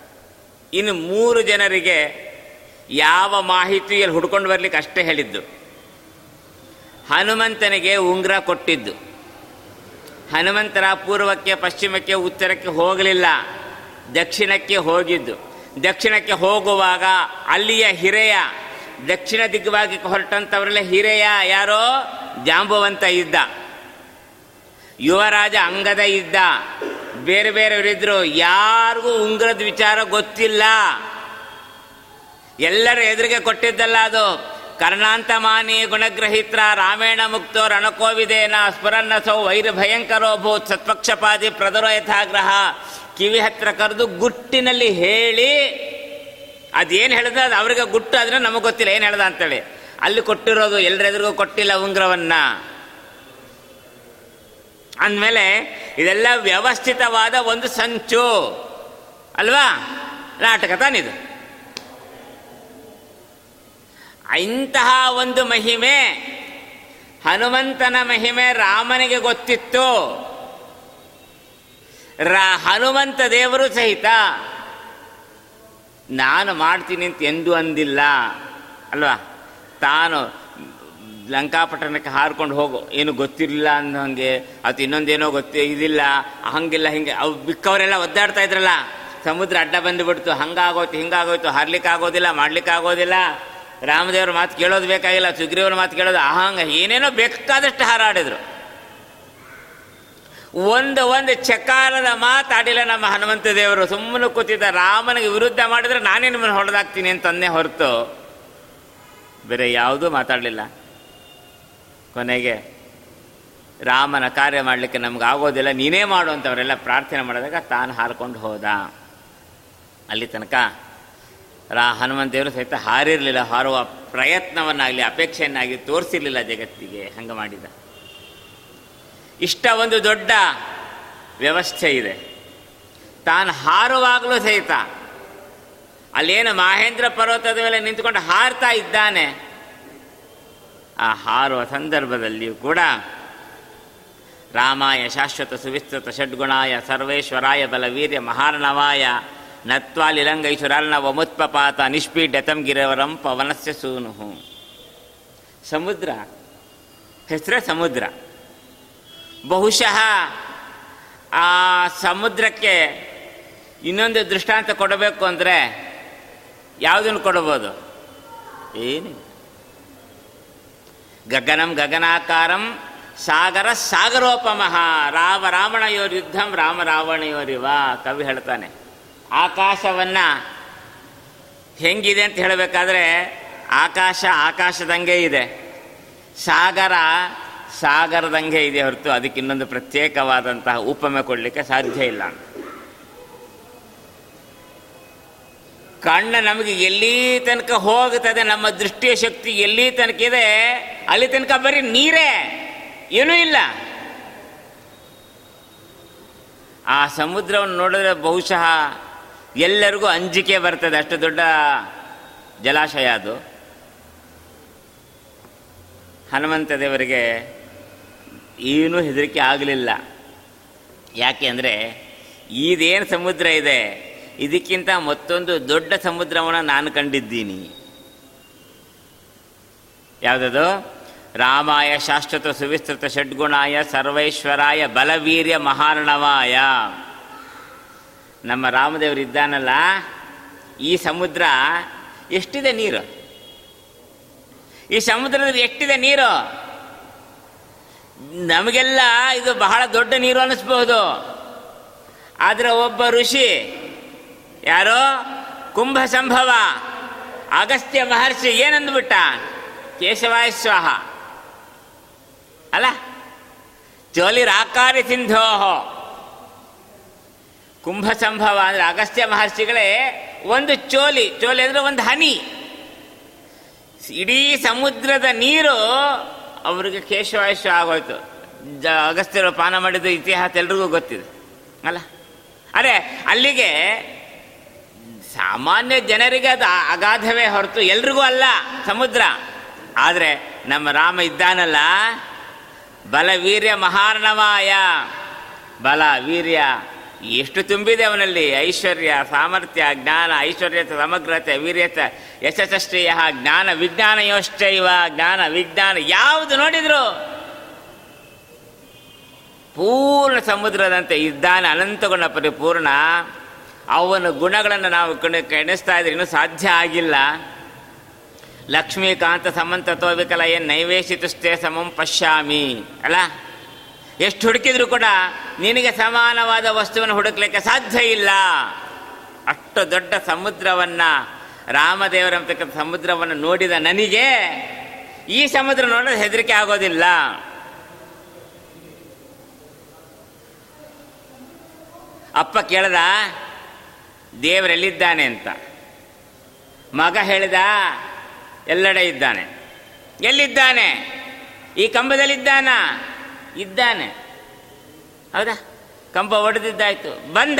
ಇನ್ನು ಮೂರು ಜನರಿಗೆ ಯಾವ ಮಾಹಿತಿಯಲ್ಲಿ ಹುಡ್ಕೊಂಡು ಬರ್ಲಿಕ್ಕೆ ಅಷ್ಟೇ ಹೇಳಿದ್ದು. ಹನುಮಂತನಿಗೆ ಉಂಗುರ ಕೊಟ್ಟಿದ್ದು. ಹನುಮಂತರ ಪೂರ್ವಕ್ಕೆ, ಪಶ್ಚಿಮಕ್ಕೆ, ಉತ್ತರಕ್ಕೆ ಹೋಗಲಿಲ್ಲ. ದಕ್ಷಿಣಕ್ಕೆ ಹೋಗಿದ್ದು. ದಕ್ಷಿಣಕ್ಕೆ ಹೋಗುವಾಗ ಅಲ್ಲಿಯ ಹಿರೆಯ, ದಕ್ಷಿಣ ದಿಗ್ವಾಗಿ ಹೊರಟಂಥವರೆಲ್ಲ ಹಿರೆಯ ಯಾರೋ? ಜಾಂಬುವಂತ ಇದ್ದ. ಯುವರಾಜ ಅಂಗದ ಇದ್ದ. ಬೇರೆ ಬೇರೆಯವರಿದ್ದರು ಯಾರಿಗೂ ಉಂಗ್ರದ ವಿಚಾರ ಗೊತ್ತಿಲ್ಲ. ಎಲ್ಲರ ಎದುರಿಗೆ ಕೊಟ್ಟಿದ್ದಲ್ಲ ಅದು. ಕರ್ಣಾಂತಮಾನಿ ಗುಣಗ್ರಹಿತ್ರ ರಾಮೇಣ ಮುಕ್ತೋ ರಣಕೋವಿದೇನ ಸ್ಫುರನ್ನಸೌ ವೈರ ಭೂತ್ ಸತ್ಪಕ್ಷಪಾದಿ ಪ್ರದರೋ ಯಥಾಗ್ರಹ ಕಿವಿ ಹತ್ರ ಕರೆದು ಗುಟ್ಟಿನಲ್ಲಿ ಹೇಳಿ. ಅದೇನು ಹೇಳ್ದ? ಅದು ಅವ್ರಿಗೆ ಗುಟ್ಟು ಆದರೆ ನಮಗೆ ಗೊತ್ತಿಲ್ಲ. ಏನು ಹೇಳ್ದ ಅಂತೇಳಿ. ಅಲ್ಲಿ ಕೊಟ್ಟಿರೋದು ಎಲ್ಲರೆದುರಿಗೂ ಕೊಟ್ಟಿಲ್ಲ ಉಂಗ್ರವನ್ನ. ಅಂದಮೇಲೆ ಇದೆಲ್ಲ ವ್ಯವಸ್ಥಿತವಾದ ಒಂದು ಸಂಚು. ಅಲ್ವಾ? ನಾಟಕ ತಾನಿದು. ಇಂತಹ ಒಂದು ಮಹಿಮೆ ಹನುಮಂತನ ಮಹಿಮೆ ರಾಮನಿಗೆ ಗೊತ್ತಿತ್ತು. ರಾ ಹನುಮಂತ ದೇವರು ಸಹಿತ ನಾನು ಮಾಡ್ತೀನಿ ಅಂತ ಎಂದೂ ಅಂದಿಲ್ಲ. ಅಲ್ವಾ? ತಾನು ಲಂಕಾಪಟ್ಟಣಕ್ಕೆ ಹಾರ್ಕೊಂಡು ಹೋಗು, ಏನು ಗೊತ್ತಿರಲಿಲ್ಲ ಅನ್ನೋ ಹಂಗೆ, ಅದು ಇನ್ನೊಂದೇನೋ ಗೊತ್ತಿ, ಇದಿಲ್ಲ, ಹಂಗಿಲ್ಲ ಹಿಂಗೆ, ಅವು ಬಿಕ್ಕವರೆಲ್ಲ ಒದ್ದಾಡ್ತಾ ಇದ್ರಲ್ಲ. ಸಮುದ್ರ ಅಡ್ಡ ಬಂದುಬಿಡ್ತು, ಹಂಗಾಗೋಯ್ತು, ಹಿಂಗಾಗೋಯ್ತು ಹರ್ಲಿಕ್ಕೆ ಆಗೋದಿಲ್ಲ ಮಾಡ್ಲಿಕ್ಕೆ ಆಗೋದಿಲ್ಲ ರಾಮದೇವ್ರ ಮಾತು ಕೇಳೋದು ಬೇಕಾಗಿಲ್ಲ, ಸುಗ್ರೀವನ ಮಾತು ಕೇಳೋದು ಅಹಂಗ, ಏನೇನೋ ಬೇಕಾದಷ್ಟು ಹಾರಾಡಿದ್ರು. ಒಂದು ಒಂದು ಚಕಾರದ ಮಾತಾಡಿಲ್ಲ ನಮ್ಮ ಹನುಮಂತ ದೇವರು. ಸುಮ್ಮನೆ ಕೂತಿದ್ದ ರಾಮನಿಗೆ ವಿರುದ್ಧ ಮಾಡಿದ್ರೆ ನಾನೇ ನಿಮ್ಮನ್ನು ಹೊಡೆದಾಕ್ತೀನಿ ಅಂತಂದೇ ಹೊರತು ಬೇರೆ ಯಾವುದೂ ಮಾತಾಡಲಿಲ್ಲ. ಕೊನೆಗೆ ರಾಮನ ಕಾರ್ಯ ಮಾಡಲಿಕ್ಕೆ ನಮ್ಗೆ ಆಗೋದಿಲ್ಲ, ನೀನೇ ಮಾಡು ಅಂತವರೆಲ್ಲ ಪ್ರಾರ್ಥನೆ ಮಾಡಿದಾಗ ತಾನು ಹಾರ್ಕೊಂಡು ಹೋದ. ಅಲ್ಲಿ ತನಕ ರಾ ಹನುಮಂತ ದೇವರು ಸಹಿತ ಹಾರಿರಲಿಲ್ಲ, ಹಾರುವ ಪ್ರಯತ್ನವನ್ನಾಗಲಿ ಅಪೇಕ್ಷೆಯನ್ನಾಗಿ ತೋರಿಸಿರಲಿಲ್ಲ ಜಗತ್ತಿಗೆ, ಹಂಗೆ ಮಾಡಿದ. ಇಷ್ಟ ಒಂದು ದೊಡ್ಡ ವ್ಯವಸ್ಥೆ ಇದೆ. ತಾನು ಹಾರುವಾಗಲೂ ಸಹಿತ ಅಲ್ಲೇನು ಮಹೇಂದ್ರ ಪರ್ವತದ ಮೇಲೆ ನಿಂತ್ಕೊಂಡು ಹಾರ್ತಾ ಇದ್ದಾನೆ, ಆ ಹಾರುವ ಸಂದರ್ಭದಲ್ಲಿಯೂ ಕೂಡ ರಾಮಾಯ ಶಾಶ್ವತ ಸುವಿಸ್ತೃತ ಷಡ್ಗುಣಾಯ ಸರ್ವೇಶ್ವರಾಯ ಬಲವೀರ್ಯ ಮಹಾರ್ಣವಾಯ ನತ್ವಾಲಿಲಂಗೈಶ್ವರಾರ್ಣವ ವಮುತ್ಪಪಾತ ನಿಷ್ಪೀಡ್ಯತಂ ಗಿರವರಂ ಪವನಸ್ಯ ಸೂನು ಸಮುದ್ರ, ಹೆಸರೇ ಸಮುದ್ರ. ಬಹುಶಃ ಆ ಸಮುದ್ರಕ್ಕೆ ಇನ್ನೊಂದು ದೃಷ್ಟಾಂತ ಕೊಡಬೇಕು ಅಂದರೆ ಯಾವುದನ್ನು ಕೊಡಬಹುದು? ಏನು ಗಗನಂ ಗಗನಾಕಾರಂ ಸಾಗರ ಸಾಗರೋಪಮಃ ರಾಮ ರಾವಣಯೋರ್ ಯುದ್ಧಂ ರಾಮ ರಾವಣಯೋರಿವ ಕವಿ ಹೇಳ್ತಾನೆ. ಆಕಾಶವನ್ನ ಹೆಂಗಿದೆ ಅಂತ ಹೇಳಬೇಕಾದ್ರೆ ಆಕಾಶ ಆಕಾಶದಂಗೆ ಇದೆ. ಸಾಗರ ಸಾಗರದಂಗೆ ಇದೆ ಹೊರತು ಅದಕ್ಕೆ ಇನ್ನೊಂದು ಪ್ರತ್ಯೇಕವಾದಂತಹ ಉಪಮೆ ಕೊಡಲಿಕ್ಕೆ ಸಾಧ್ಯ ಇಲ್ಲ. ಕಣ್ಣು ನಮಗೆ ಎಲ್ಲಿ ತನಕ ಹೋಗುತ್ತದೆ, ನಮ್ಮ ದೃಷ್ಟಿಯ ಶಕ್ತಿ ಎಲ್ಲಿ ತನಕ ಇದೆ, ಅಲ್ಲಿ ತನಕ ಬರೀ ನೀರೇ, ಏನೂ ಇಲ್ಲ. ಆ ಸಮುದ್ರವನ್ನು ನೋಡಿದ್ರೆ ಬಹುಶಃ ಎಲ್ಲರಿಗೂ ಅಂಜಿಕೆ ಬರ್ತದೆ. ಅಷ್ಟು ದೊಡ್ಡ ಜಲಾಶಯ ಅದು. ಹನುಮಂತ ದೇವರಿಗೆ ಏನೂ ಹೆದರಿಕೆ ಆಗಲಿಲ್ಲ. ಯಾಕೆ ಅಂದರೆ, ಇದೇನು ಸಮುದ್ರ ಇದೆ, ಇದಕ್ಕಿಂತ ಮತ್ತೊಂದು ದೊಡ್ಡ ಸಮುದ್ರವನ್ನು ನಾನು ಕಂಡಿದ್ದೀನಿ. ಯಾವುದದು? ರಾಮಾಯ ಶಾಶ್ವತ ಸುವಿಸ್ತೃತ ಷಡ್ಗುಣಾಯ ಸರ್ವೈಶ್ವರಾಯ ಬಲವೀರ್ಯ ಮಹಾರ್ಣವಾಯ. ನಮ್ಮ ರಾಮದೇವರು ಇದ್ದಾನಲ್ಲ, ಈ ಸಮುದ್ರ ಎಷ್ಟಿದೆ ನೀರು? ಈ ಸಮುದ್ರದಲ್ಲಿ ಎಷ್ಟಿದೆ ನೀರು? ನಮಗೆಲ್ಲ ಇದು ಬಹಳ ದೊಡ್ಡ ನೀರು ಅನ್ನಿಸ್ಬಹುದು ಆದರೆ ಒಬ್ಬ ಋಷಿ, ಯಾರೋ? ಕುಂಭ ಸಂಭವ. ಅಗಸ್ತ್ಯ ಮಹರ್ಷಿ ಏನಂದ್ಬಿಟ್ಟ? ಕೇಶವಾಯ ಸ್ವಾಹ ಅಲ್ಲ? ಚೋಲಿ ರಾಕಾರಿ ಸಿಂಧೋಹೋ. ಕುಂಭ ಸಂಭವ ಅಂದರೆ ಅಗಸ್ತ್ಯ ಮಹರ್ಷಿಗಳೇ ಒಂದು ಚೋಲಿ ಚೋಲಿ ಅಂದರೆ ಒಂದು ಹನಿ. ಇಡೀ ಸಮುದ್ರದ ನೀರು ಅವರಿಗೆ ಕೇಶವಾಯುಷ್ಯ ಆಗೋಯ್ತು. ಜ, ಅಗಸ್ತ್ಯರು ಪಾನ ಮಾಡಿದ ಇತಿಹಾಸ ಎಲ್ರಿಗೂ ಗೊತ್ತಿದೆ, ಅಲ್ಲ? ಅರೆ ಅಲ್ಲಿಗೆ ಸಾಮಾನ್ಯ ಜನರಿಗೆ ಅದು ಅಗಾಧವೇ ಹೊರತು ಎಲ್ರಿಗೂ ಅಲ್ಲ ಸಮುದ್ರ. ಆದರೆ ನಮ್ಮ ರಾಮ ಇದ್ದಾನಲ್ಲ. ಬಲ ವೀರ್ಯ ಮಹಾರ್ಣವಾಯ. ಬಲ ವೀರ್ಯ ಎಷ್ಟು ತುಂಬಿದೆ ಅವನಲ್ಲಿ? ಐಶ್ವರ್ಯ, ಸಾಮರ್ಥ್ಯ, ಜ್ಞಾನ ಐಶ್ವರ್ಯತೆ ಸಮಗ್ರತೆ, ವೀರ್ಯತೆ ಯಶಸ್ಶ್ರೇಯ ಜ್ಞಾನ ವಿಜ್ಞಾನ ಯೋಶ್ಚೈವ ಜ್ಞಾನ, ವಿಜ್ಞಾನ, ಯಾವುದು ನೋಡಿದ್ರು? ಪೂರ್ಣ ಸಮುದ್ರದಂತೆ ಇದ್ದಾನೆ ಅನಂತಗುಣ ಪರಿಪೂರ್ಣ. ಅವನ ಗುಣಗಳನ್ನು ನಾವು ಕಣ ಎಣಿಸ್ತಾ ಇದ್ರೆ ಇನ್ನೂ ಸಾಧ್ಯ ಆಗಿಲ್ಲ. ಲಕ್ಷ್ಮೀಕಾಂತ ಸಮಂತತೋ ವಿಕಲ ಏನ್ ನೈವೇಶಿತುಷ್ಟೇ ಸಮಂ ಪಶ್ಯಾಮಿ, ಅಲ್ಲ? ಎಷ್ಟು ಹುಡುಕಿದ್ರು ಕೂಡ ನಿನಗೆ ಸಮಾನವಾದ ವಸ್ತುವನ್ನು ಹುಡುಕ್ಲಿಕ್ಕೆ ಸಾಧ್ಯ ಇಲ್ಲ. ಅಷ್ಟು ದೊಡ್ಡ ಸಮುದ್ರವನ್ನ ರಾಮದೇವರಂತಕ್ಕಂಥ ಸಮುದ್ರವನ್ನು ನೋಡಿದ ನನಗೆ ಈ ಸಮುದ್ರ ನೋಡೋದು ಹೆದರಿಕೆ ಆಗೋದಿಲ್ಲ. ಅಪ್ಪ ಕೇಳ್ದ ದೇವರೆಲ್ಲಿದ್ದಾನೆ ಅಂತ. ಮಗ ಹೇಳಿದ, ಎಲ್ಲೆಡೆ ಇದ್ದಾನೆ. ಎಲ್ಲಿದ್ದಾನೆ? ಈ ಕಂಬದಲ್ಲಿದ್ದಾನ? ಇದ್ದಾನೆ. ಹೌದಾ? ಕಂಬ ಒಡೆದಿದ್ದಾಯ್ತು. ಬಂದ.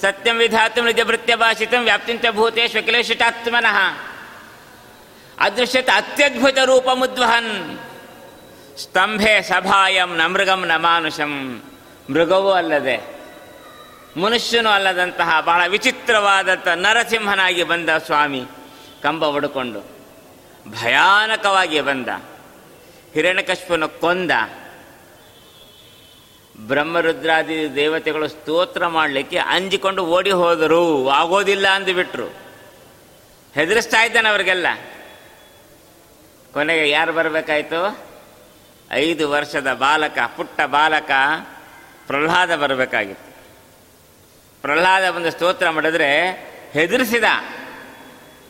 ಸತ್ಯಂ ವಿಧಾತು ನಿಜಭೃತ್ಯ ಭಾಷಿತಂ ವ್ಯಾಪ್ತಿಂತ ಭೂತೇಶ್ ಅಖಿಲೇಶಿತಾತ್ಮನಃ ಅದೃಶ್ಯತ ಅತ್ಯದ್ಭುತ ರೂಪ ಮುದ್ವಹನ್ ಸ್ತಂಭೆ ಸಭಾಯಂ ನ ಮೃಗಂ ನ ಮಾನುಷಂ ಮೃಗವೂ ಅಲ್ಲದೆ, ಮನುಷ್ಯನೂ ಅಲ್ಲದಂತಹ ಬಹಳ ವಿಚಿತ್ರವಾದಂಥ ನರಸಿಂಹನಾಗಿ ಬಂದ ಸ್ವಾಮಿ ಕಂಬ ಹೊಡ್ಕೊಂಡು ಭಯಾನಕವಾಗಿ ಬಂದ. ಹಿರಣ್ಯಕಶ್ಯಪನ ಕೊಂದ. ಬ್ರಹ್ಮರುದ್ರಾದಿ ದೇವತೆಗಳು ಸ್ತೋತ್ರ ಮಾಡಲಿಕ್ಕೆ ಅಂಜಿಕೊಂಡು ಓಡಿ ಹೋದರು. ಆಗೋದಿಲ್ಲ ಅಂದುಬಿಟ್ರು. ಹೆದರಿಸ್ತಾ ಇದ್ದಾನೆ ಅವ್ರಿಗೆಲ್ಲ. ಕೊನೆಗೆ ಯಾರು ಬರಬೇಕಾಯ್ತು? ಐದು ವರ್ಷದ ಬಾಲಕ, ಪುಟ್ಟ ಬಾಲಕ ಪ್ರಹ್ಲಾದ ಬರಬೇಕಾಗಿತ್ತು. ಪ್ರಹ್ಲಾದ ಬಂದು ಸ್ತೋತ್ರ ಮಾಡಿದ್ರೆ ಹೆದರಿಸಿದ.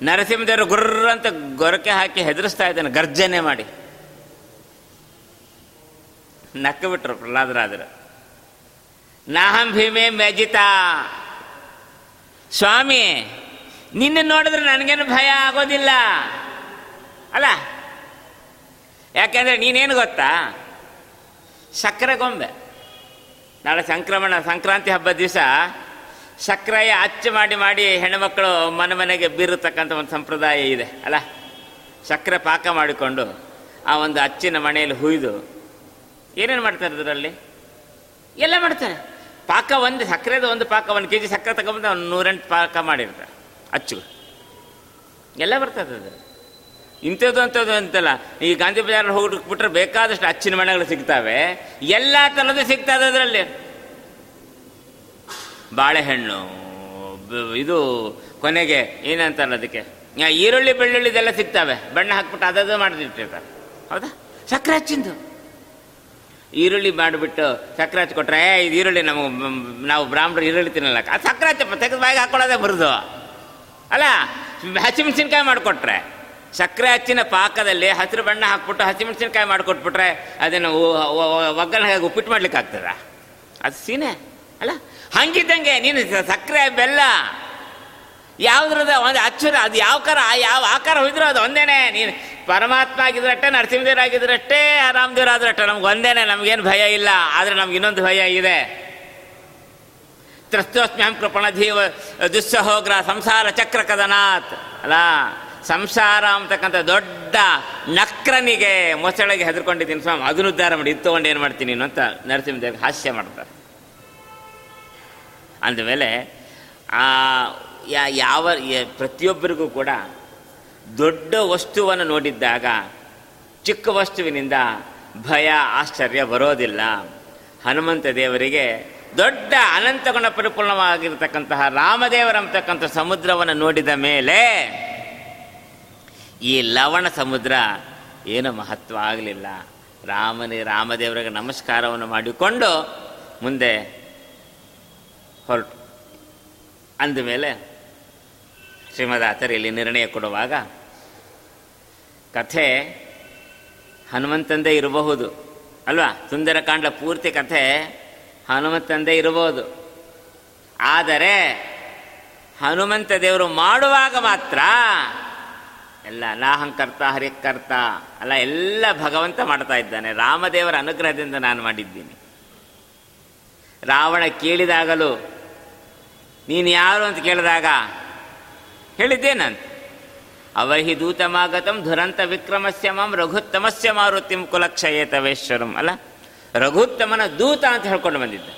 ನರಸಿಂಹದೇವರು ಗುರ್ರ ಅಂತ ಗೊರಕೆ ಹಾಕಿ ಹೆದರಿಸ್ತಾ ಇದ್ದಾನೆ, ಗರ್ಜನೆ ಮಾಡಿ. ನಕ್ಕ ಬಿಟ್ರು ಪ್ರಹ್ಲಾದರಾದರು. ನಾಹಂ ಭೀಮೆ ಮೆಜಿತ ಸ್ವಾಮಿ, ನಿನ್ನ ನೋಡಿದ್ರೆ ನನಗೇನು ಭಯ ಆಗೋದಿಲ್ಲ. ಅಲ್ಲ, ಯಾಕೆಂದ್ರೆ ನೀನೇನು ಗೊತ್ತಾ? ಸಕ್ಕರೆ ಗೊಂಬೆ. ನಾಳೆ ಸಂಕ್ರಮಣ, ಸಂಕ್ರಾಂತಿ ಹಬ್ಬದ ದಿವಸ ಸಕ್ಕರೆಯ ಅಚ್ಚು ಮಾಡಿ ಮಾಡಿ ಹೆಣ್ಣುಮಕ್ಕಳು ಮನೆ ಮನೆಗೆ ಬೀರತಕ್ಕಂಥ ಒಂದು ಸಂಪ್ರದಾಯ ಇದೆ. ಅಲ್ಲ, ಸಕ್ಕರೆ ಪಾಕ ಮಾಡಿಕೊಂಡು ಆ ಒಂದು ಅಚ್ಚಿನ ಮನೆಯಲ್ಲಿ ಹುಯ್ದು ಏನೇನು ಮಾಡ್ತಾರೆ ಅದರಲ್ಲಿ? ಎಲ್ಲ ಮಾಡ್ತಾರೆ. ಪಾಕ ಒಂದು, ಸಕ್ಕರೆದ ಒಂದು ಪಾಕ, ಒಂದು ಕೆ ಜಿ ಸಕ್ಕರೆ ತಗೊಂಬಂದು ಅವ್ನು ನೂರೆಂಟು ಪಾಕ ಮಾಡಿರ್ತಾರೆ ಅಚ್ಚು ಎಲ್ಲ ಬರ್ತದೆ ಅದು. ಇಂಥದ್ದು ಅಂಥದ್ದು ಅಂತಲ್ಲ, ಈ ಗಾಂಧಿ ಬಜಾರ್ ಹೋಗ್ಬಿಟ್ರೆ ಬೇಕಾದಷ್ಟು ಅಚ್ಚಿನ ಮನೆಗಳು ಸಿಗ್ತಾವೆ. ಎಲ್ಲ ಥರದ್ದು ಸಿಗ್ತದೆ ಅದರಲ್ಲಿ. ಬಾಳೆಹಣ್ಣು ಇದು ಕೊನೆಗೆ ಏನಂತಾರಲ್ಲ ಅದಕ್ಕೆ? ಈರುಳ್ಳಿ, ಬೆಳ್ಳುಳ್ಳಿ ಇದೆಲ್ಲ ಸಿಗ್ತವೆ. ಬಣ್ಣ ಹಾಕ್ಬಿಟ್ಟು ಅದದು ಮಾಡಿಟ್ಟಿರ್ತಾರೆ ಹೌದಾ? ಸಕ್ಕರೆ ಹಚ್ಚಿಂದು ಈರುಳ್ಳಿ ಮಾಡಿಬಿಟ್ಟು ಸಕ್ಕರೆ ಹಚ್ಕೊಟ್ರೆ ಏ, ಇದು ಈರುಳ್ಳಿ ನಮಗೆ ನಾವು ಬ್ರಾಹ್ಮಣರು ಈರುಳ್ಳಿ ತಿನ್ನಲ್ಲ. ಅದು ಸಕ್ಕರೆ ಹಚ್ಚಪ್ಪ ತೆಗೆದು ಬಾಯಿಗೆ ಹಾಕೊಳ್ಳೋದೇ ಬರೋದು. ಅಲ್ಲ, ಹಸಿಮೆಣಸಿನ್ಕಾಯಿ ಮಾಡಿಕೊಟ್ರೆ ಸಕ್ಕರೆ ಹಚ್ಚಿನ ಪಾಕದಲ್ಲಿ ಹಸಿರು ಬಣ್ಣ ಹಾಕ್ಬಿಟ್ಟು ಹಸಿಮೆಣಸಿನ್ಕಾಯಿ ಮಾಡಿಕೊಟ್ಬಿಟ್ರೆ, ಅದನ್ನು ಒಗ್ಗರಣೆ ಹಾಗೆ ಉಪ್ಪಿಟ್ಟು ಮಾಡ್ಲಿಕ್ಕೆ ಆಗ್ತದ ಅದು ಸೀನೆ. ಅಲ್ಲ, ಹಂಗಿದ್ದಂಗೆ ನೀನು ಸಕ್ಕರೆ ಬೆಲ್ಲ ಯಾವುದ್ರದ ಒಂದು ಅಚ್ಚುರ, ಅದು ಯಾವ ಕಾರ? ಯಾವ ಆಕಾರ ಹೋಯ್ದ್ರು ಅದು ಒಂದೇನೆ. ನೀನು ಪರಮಾತ್ಮ ಆಗಿದ್ರಷ್ಟೇ ನರಸಿಂಹದೇವ್ರ ಆಗಿದ್ರಟ್ಟೇ ಆರಾಮದೇವ್ರ ಆದ್ರಟ್ಟ ನಮ್ಗೆ ಒಂದೇನೆ, ನಮಗೇನು ಭಯ ಇಲ್ಲ. ಆದರೆ ನಮ್ಗೆ ಇನ್ನೊಂದು ಭಯ ಇದೆ. ತ್ರಸ್ತೋಸ್ಮ್ಯಂ ಕೃಪಣಧೀವ ದುಸ್ಸಹೋಗ್ರ ಸಂಸಾರ ಚಕ್ರ ಕದನಾಥ್ ಅಲ್ಲ, ಸಂಸಾರ ಅಂತಕ್ಕಂಥ ದೊಡ್ಡ ನಕ್ರನಿಗೆ ಮೊಸಳೆಗೆ ಹೆದರ್ಕೊಂಡಿದ್ದೀನಿ ಸ್ವಾಮಿ. ಅದನ್ನು ಉದ್ಧಾರ ಮಾಡಿ, ಇದು ತೊಗೊಂಡು ಏನು ಮಾಡ್ತೀನಿ ನೀನು ಅಂತ ನರಸಿಂಹದೇವ್ ಹಾಸ್ಯ ಮಾಡ್ತಾರೆ. ಅಂದಮೇಲೆ, ಆ ಯಾ- ಯಾವ ಪ್ರತಿಯೊಬ್ಬರಿಗೂ ಕೂಡ ದೊಡ್ಡ ವಸ್ತುವನ್ನು ನೋಡಿದ್ದಾಗ ಚಿಕ್ಕ ವಸ್ತುವಿನಿಂದ ಭಯ, ಆಶ್ಚರ್ಯ ಬರೋದಿಲ್ಲ. ಹನುಮಂತ ದೇವರಿಗೆ ದೊಡ್ಡ ಅನಂತಗುಣ ಪರಿಪೂರ್ಣವಾಗಿರತಕ್ಕಂತಹ ರಾಮದೇವರಂತಕ್ಕಂಥ ಸಮುದ್ರವನ್ನು ನೋಡಿದ ಮೇಲೆ ಈ ಲವಣ ಸಮುದ್ರ ಏನು ಮಹತ್ವ ಆಗಲಿಲ್ಲ. ರಾಮನೇ, ರಾಮದೇವರಿಗೆ ನಮಸ್ಕಾರವನ್ನು ಮಾಡಿಕೊಂಡು ಮುಂದೆ ಹೊರಟು. ಅಂದಮೇಲೆ ಶ್ರೀಮದಾಚಾರ್ಯ ಇಲ್ಲಿ ನಿರ್ಣಯ ಕೊಡುವಾಗ ಕಥೆ ಹನುಮಂತಂದೇ ಇರಬಹುದು. ಅಲ್ವಾ? ಸುಂದರಕಾಂಡ ಪೂರ್ತಿ ಕಥೆ ಹನುಮಂತಂದೇ ಇರಬಹುದು. ಆದರೆ ಹನುಮಂತ ದೇವರು ಮಾಡುವಾಗ ಮಾತ್ರ ಎಲ್ಲ ನಾಹಂಕರ್ತ ಹರಿಕರ್ತ ಅಲ್ಲ ಎಲ್ಲ ಭಗವಂತ ಮಾಡ್ತಾ ಇದ್ದಾನೆ. ರಾಮದೇವರ ಅನುಗ್ರಹದಿಂದ ನಾನು ಮಾಡಿದ್ದೀನಿ. ರಾವಣ ಕೇಳಿದಾಗಲೂ ನೀನು ಯಾರು ಅಂತ ಕೇಳಿದಾಗ ಹೇಳಿದ್ದೇನಂತ ಅವಹಿ ದೂತಮಾಗತಂ ದುರಂತ ವಿಕ್ರಮಸ್ಯ ಮಾಂ ರಘುತ್ತಮಸ್ಯ ಮಾರುತಿಂ ಕುಲಕ್ಷಯೇತವೇಶ್ವರಂ, ಅಲ್ಲ? ರಘುತ್ತಮನ ದೂತ ಅಂತ ಹೇಳ್ಕೊಂಡು ಬಂದಿದ್ದ.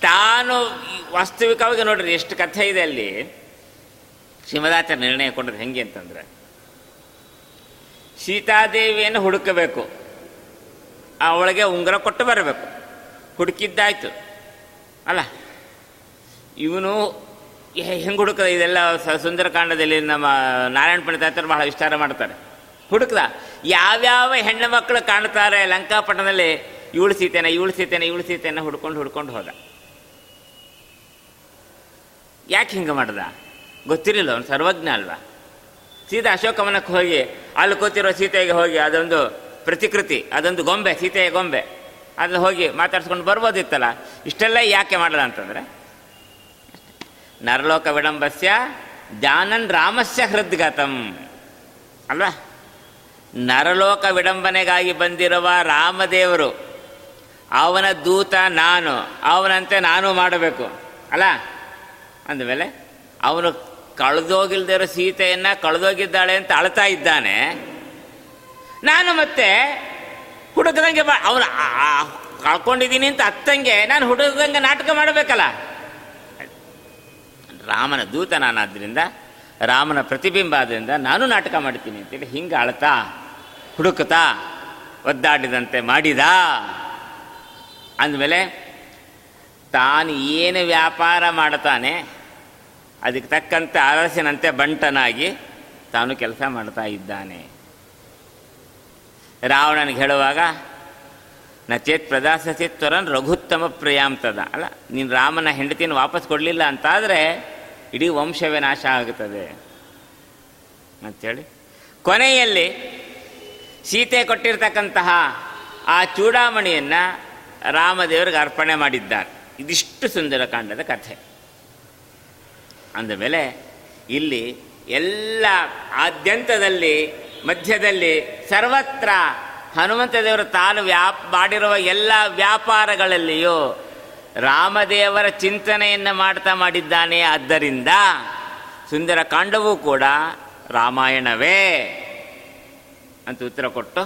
ತಾನು ವಾಸ್ತವಿಕವಾಗಿ ನೋಡ್ರಿ, ಎಷ್ಟು ಕಥೆ ಇದೆ ಅಲ್ಲಿ. ಶ್ರೀಮದಾಚಾರ್ಯ ನಿರ್ಣಯ ಕೊಡೋದು ಹೆಂಗೆ ಅಂತಂದ್ರೆ, ಸೀತಾದೇವಿಯನ್ನು ಹುಡುಕಬೇಕು. ಅವಳಿಗೆ ಉಂಗುರ ಕೊಟ್ಟು ಬರಬೇಕು. ಹುಡುಕಿದ್ದಾಯ್ತು. ಅಲ್ಲ? ಇವನು ಹೆಂಗೆ ಹುಡುಕದ? ಇದೆಲ್ಲ ಸುಂದರಕಾಂಡದಲ್ಲಿ ನಮ್ಮ ನಾರಾಯಣ ಪಂಡಿತಾಚಾರ್ಯ ಬಹಳ ವಿಸ್ತಾರ ಮಾಡ್ತಾರೆ. ಹುಡುಕ್ದ. ಯಾವ್ಯಾವ ಹೆಣ್ಣು ಮಕ್ಕಳು ಕಾಣ್ತಾರೆ ಲಂಕಾಪಟ್ಟಣದಲ್ಲಿ? ಇವಳು ಸೀತೆನ ಇವಳು ಸೀತೆನ ಇವಳು ಸೀತೆನ ಹುಡ್ಕೊಂಡು ಹುಡ್ಕೊಂಡು ಹೋದ. ಯಾಕೆ ಹಿಂಗೆ ಮಾಡ್ದ? ಗೊತ್ತಿರಲಿಲ್ಲ, ಅವನು ಸರ್ವಜ್ಞ ಅಲ್ವಾ? ಸೀದಾ ಅಶೋಕವನಕ್ಕೆ ಹೋಗಿ, ಅಲ್ಲಿ ಕೂತಿರೋ ಸೀತೆಗೆ ಹೋಗಿ ಅದೊಂದು ಪ್ರತಿಕೃತಿ, ಅದೊಂದು ಗೊಂಬೆ, ಸೀತೆಯ ಗೊಂಬೆ. ಅದನ್ನು ಹೋಗಿ ಮಾತಾಡ್ಸ್ಕೊಂಡು ಬರ್ಬೋದಿತ್ತಲ್ಲ? ಇಷ್ಟೆಲ್ಲ ಯಾಕೆ ಮಾಡಲ್ಲ ಅಂತಂದ್ರೆ ನರಲೋಕ ವಿಡಂಬಸ್ಯ ಜಾನನ್ ರಾಮಸ್ಯ ಹೃದ್ಗತಂ. ಅಲ್ವಾ? ನರಲೋಕ ವಿಡಂಬನೆಗಾಗಿ ಬಂದಿರುವ ರಾಮದೇವರು, ಅವನ ದೂತ ನಾನು, ಅವನಂತೆ ನಾನು ಮಾಡಬೇಕು. ಅಲ್ಲ? ಅಂದಮೇಲೆ, ಅವನು ಕಳೆದೋಗಿಲ್ದಿರೋ ಸೀತೆಯನ್ನು ಕಳೆದೋಗಿದ್ದಾಳೆ ಅಂತ ಅಳ್ತಾ ಇದ್ದಾನೆ. ನಾನು ಮತ್ತೆ ಹುಡುಕದಂಗೆ ಬಾ ಅವನು ಕಳ್ಕೊಂಡಿದ್ದೀನಿ ಅಂತ ಅತ್ತಂಗೆ ನಾನು ಹುಡುಕದಂಗೆ ನಾಟಕ ಮಾಡಬೇಕಲ್ಲ? ರಾಮನ ದೂತ ನಾನಾದ್ದರಿಂದ ರಾಮನ ಪ್ರತಿಬಿಂಬ ಆದ್ದರಿಂದ ನಾನು ನಾಟಕ ಮಾಡ್ತೀನಿ ಅಂತೇಳಿ ಹಿಂಗೆ ಅಳ್ತಾ ಹುಡುಕ್ತಾ ಒದ್ದಾಡಿದಂತೆ ಮಾಡಿದ? ಅಂದಮೇಲೆ ತಾನು ಏನು ವ್ಯಾಪಾರ ಮಾಡ್ತಾನೆ, ಅದಕ್ಕೆ ತಕ್ಕಂತೆ ಅರಸಿನಂತೆ ಬಂಟನಾಗಿ ತಾನು ಕೆಲಸ ಮಾಡ್ತಾ ಇದ್ದಾನೆ. ರಾವಣನಿಗೆ ಹೇಳುವಾಗ ನಚೇತ್ ಪ್ರದಾಸಸಿ ತ್ವರನ್ ರಘುತ್ತಮ ಪ್ರಿಯಾಂತದ ಅಲ್ಲ, ನೀನು ರಾಮನ ಹೆಂಡತಿನ ವಾಪಸ್ ಕೊಡಲಿಲ್ಲ ಅಂತಾದರೆ ಇಡೀ ವಂಶವೇ ನಾಶ ಆಗುತ್ತದೆ ಅಂಥೇಳಿ ಕೊನೆಯಲ್ಲಿ ಸೀತೆ ಕೊಟ್ಟಿರ್ತಕ್ಕಂತಹ ಆ ಚೂಡಾಮಣಿಯನ್ನು ರಾಮದೇವರಿಗೆ ಅರ್ಪಣೆ ಮಾಡಿದ್ದಾರೆ. ಇದಿಷ್ಟು ಸುಂದರಕಾಂಡದ ಕಥೆ. ಅಂದಮೇಲೆ ಇಲ್ಲಿ ಎಲ್ಲ ಆದ್ಯಂತದಲ್ಲಿ ಮಧ್ಯದಲ್ಲಿ ಸರ್ವತ್ರ ಹನುಮಂತ ದೇವರು ತಾನು ವ್ಯಾಪ್ ಮಾಡಿರುವ ಎಲ್ಲ ವ್ಯಾಪಾರಗಳಲ್ಲಿಯೂ ರಾಮದೇವರ ಚಿಂತನೆಯನ್ನು ಮಾಡ್ತಾ ಮಾಡಿದ್ದಾನೆ. ಆದ್ದರಿಂದ ಸುಂದರ ಕಾಂಡವೂ ಕೂಡ ರಾಮಾಯಣವೇ ಅಂತ ಉತ್ತರ ಕೊಟ್ಟು,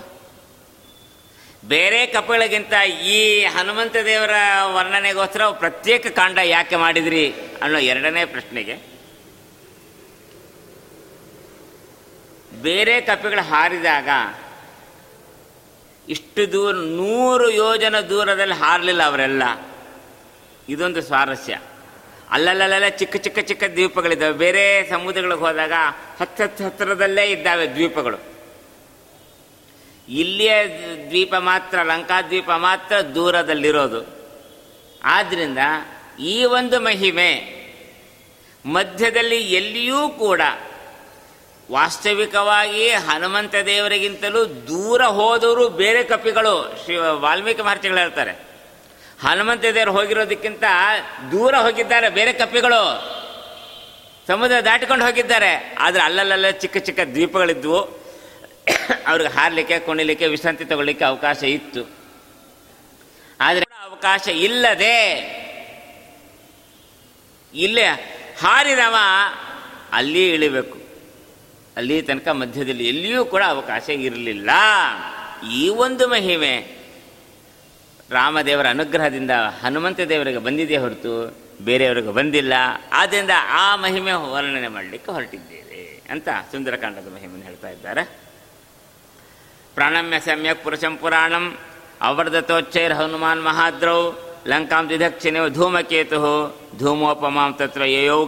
ಬೇರೆ ಕಪಿಗಳಿಗಿಂತ ಈ ಹನುಮಂತ ದೇವರ ವರ್ಣನೆಗೋಸ್ಕರ ಪ್ರತ್ಯೇಕ ಕಾಂಡ ಯಾಕೆ ಮಾಡಿದ್ರಿ ಅನ್ನೋ ಎರಡನೇ ಪ್ರಶ್ನೆಗೆ, ಬೇರೆ ಕಪಿಗಳು ಹಾರಿದಾಗ ಇಷ್ಟು ದೂರ, ನೂರು ಯೋಜನ ದೂರದಲ್ಲಿ ಹಾರಲಿಲ್ಲ ಅವರೆಲ್ಲ. ಇದೊಂದು ಸ್ವಾರಸ್ಯ. ಅಲ್ಲಲ್ಲಲ್ಲೆಲ್ಲ ಚಿಕ್ಕ ಚಿಕ್ಕ ಚಿಕ್ಕ ದ್ವೀಪಗಳಿದ್ದಾವೆ. ಬೇರೆ ಸಮುದ್ರಗಳಿಗೆ ಹೋದಾಗ ಹತ್ತು ಹತ್ತು ಹತ್ತಿರದಲ್ಲೇ ಇದ್ದಾವೆ ದ್ವೀಪಗಳು. ಇಲ್ಲಿಯ ದ್ವೀಪ ಮಾತ್ರ, ಲಂಕಾ ದ್ವೀಪ ಮಾತ್ರ ದೂರದಲ್ಲಿರೋದು. ಆದ್ದರಿಂದ ಈ ಒಂದು ಮಹಿಮೆ ಮಧ್ಯದಲ್ಲಿ ಎಲ್ಲಿಯೂ ಕೂಡ ವಾಸ್ತವಿಕವಾಗಿ ಹನುಮಂತ ದೇವರಿಗಿಂತಲೂ ದೂರ ಹೋದವರು ಬೇರೆ ಕಪಿಗಳು. ಶ್ರೀ ವಾಲ್ಮೀಕಿ ಮಹರ್ಷಿಗಳು ಹೇಳ್ತಾರೆ. ಹನುಮಂತ ದೇವರು ಹೋಗಿರೋದಕ್ಕಿಂತ ದೂರ ಹೋಗಿದ್ದಾರೆ ಬೇರೆ ಕಪಿಗಳು. ಸಮುದ್ರ ದಾಟಿಕೊಂಡು ಹೋಗಿದ್ದಾರೆ. ಆದರೆ ಅಲ್ಲಲ್ಲಲ್ಲೇ ಚಿಕ್ಕ ಚಿಕ್ಕ ದ್ವೀಪಗಳಿದ್ವು. ಅವ್ರಿಗೆ ಹಾರಲಿಕ್ಕೆ, ಕುಣಿಲಿಕ್ಕೆ, ವಿಶ್ರಾಂತಿ ತಗೊಳ್ಳಿಕ್ಕೆ ಅವಕಾಶ ಇತ್ತು. ಆದರೆ ಅವಕಾಶ ಇಲ್ಲದೆ ಇಲ್ಲೇ ಹಾರಿದವ ಅಲ್ಲಿ ಇಳಿಬೇಕು. ಅಲ್ಲಿ ತನಕ ಮಧ್ಯದಲ್ಲಿ ಎಲ್ಲಿಯೂ ಕೂಡ ಅವಕಾಶ ಇರಲಿಲ್ಲ. ಈ ಒಂದು ಮಹಿಮೆ ರಾಮದೇವರ ಅನುಗ್ರಹದಿಂದ ಹನುಮಂತ ದೇವರಿಗೆ ಬಂದಿದೆ ಹೊರತು ಬೇರೆಯವರಿಗೆ ಬಂದಿಲ್ಲ. ಆದ್ದರಿಂದ ಆ ಮಹಿಮೆ ವರ್ಣನೆ ಮಾಡಲಿಕ್ಕೆ ಹೊರಟಿದ್ದೇವೆ ಅಂತ ಸುಂದರಕಾಂಡದ ಮಹಿಮೆಯನ್ನು ಹೇಳ್ತಾ ಇದ್ದಾರೆ. ಪ್ರಾಣಮ್ಯ ಸಮ್ಯಕ್ ಪುರುಷಂ ಪುರಾಣಂ ಅವರ್ಧತೋಚ್ಚೈರ್ ಹನುಮಾನ್ ಮಹಾದ್ರೌ ಲಂಕಾಂ ದಿದಕ್ಷಿಣೆ ಧೂಮಕೇತು ಧೂಮೋಪಮಾಂ ತತ್ರ ಯಯೌ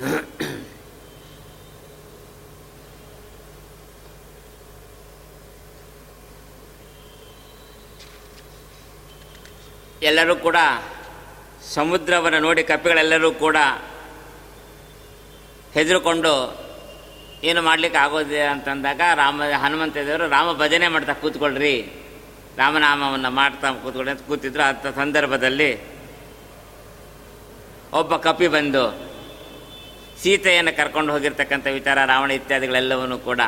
ಎಲ್ಲರೂ ಕೂಡ ಸಮುದ್ರವನ್ನು ನೋಡಿ ಕಪ್ಪೆಗಳೆಲ್ಲರೂ ಕೂಡ ಹೆದರುಕೊಂಡು ಏನು ಮಾಡಲಿಕ್ಕೆ ಆಗೋದಿಲ್ಲ ಅಂತಂದಾಗ ರಾಮ, ಹನುಮಂತ ದೇವರು ರಾಮ ಭಜನೆ ಮಾಡ್ತಾ ಕೂತ್ಕೊಳ್ರಿ, ರಾಮನಾಮವನ್ನು ಮಾಡ್ತಾ ಕೂತ್ಕೊಳ್ಳಿ ಅಂತ ಕೂತಿದ್ರು. ಅಂಥ ಸಂದರ್ಭದಲ್ಲಿ ಒಬ್ಬ ಕಪಿ ಬಂದು ಸೀತೆಯನ್ನು ಕರ್ಕೊಂಡು ಹೋಗಿರ್ತಕ್ಕಂಥ ವಿಚಾರ, ರಾವಣ ಇತ್ಯಾದಿಗಳೆಲ್ಲವನ್ನೂ ಕೂಡ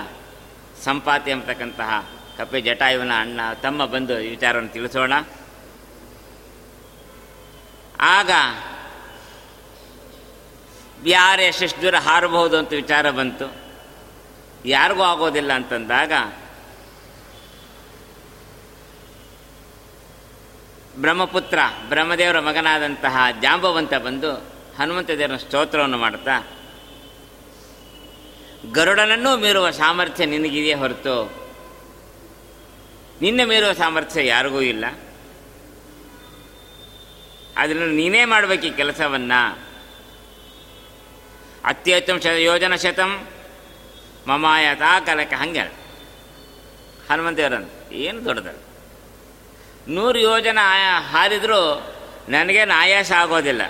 ಸಂಪಾತಿ ಎಂಬತಕ್ಕಂತಹ ಕಪಿ ಜಟಾಯುವಿನ ಅಣ್ಣ ತಮ್ಮ ಬಂದು ಈ ವಿಚಾರವನ್ನು ತಿಳಿಸೋಣ. ಆಗ ಯಾರು ಎಷ್ಟೆಷ್ಟು ದೂರ ಹಾರಬಹುದು ಅಂತ ವಿಚಾರ ಬಂತು. ಯಾರಿಗೂ ಆಗೋದಿಲ್ಲ ಅಂತಂದಾಗ ಬ್ರಹ್ಮಪುತ್ರ ಬ್ರಹ್ಮದೇವರ ಮಗನಾದಂತಹ ಜಾಂಬವಂತ ಬಂದು ಹನುಮಂತ ದೇವರ ಸ್ತೋತ್ರವನ್ನು ಮಾಡ್ತಾ ಗರುಡನನ್ನೂ ಮೀರುವ ಸಾಮರ್ಥ್ಯ ನಿನಗಿದೆಯೇ ಹೊರತು ನಿನ್ನ ಮೀರುವ ಸಾಮರ್ಥ್ಯ ಯಾರಿಗೂ ಇಲ್ಲ. ಅದನ್ನು ನೀನೇ ಮಾಡಬೇಕು ಈ ಕೆಲಸವನ್ನು. ಅತ್ಯುತ್ತಮ ಶ ಯೋಜನ ಶತಂ ಮಮಾಯತ ಕಲಕ ಹಂಗೆ. ಹನುಮಂತೇವರಂತ ಏನು ದೊಡ್ಡದಲ್ಲ. ನೂರು ಯೋಜನ ಹಾರಿದರೂ ನನಗೇನು ಆಯಾಸ ಆಗೋದಿಲ್ಲ.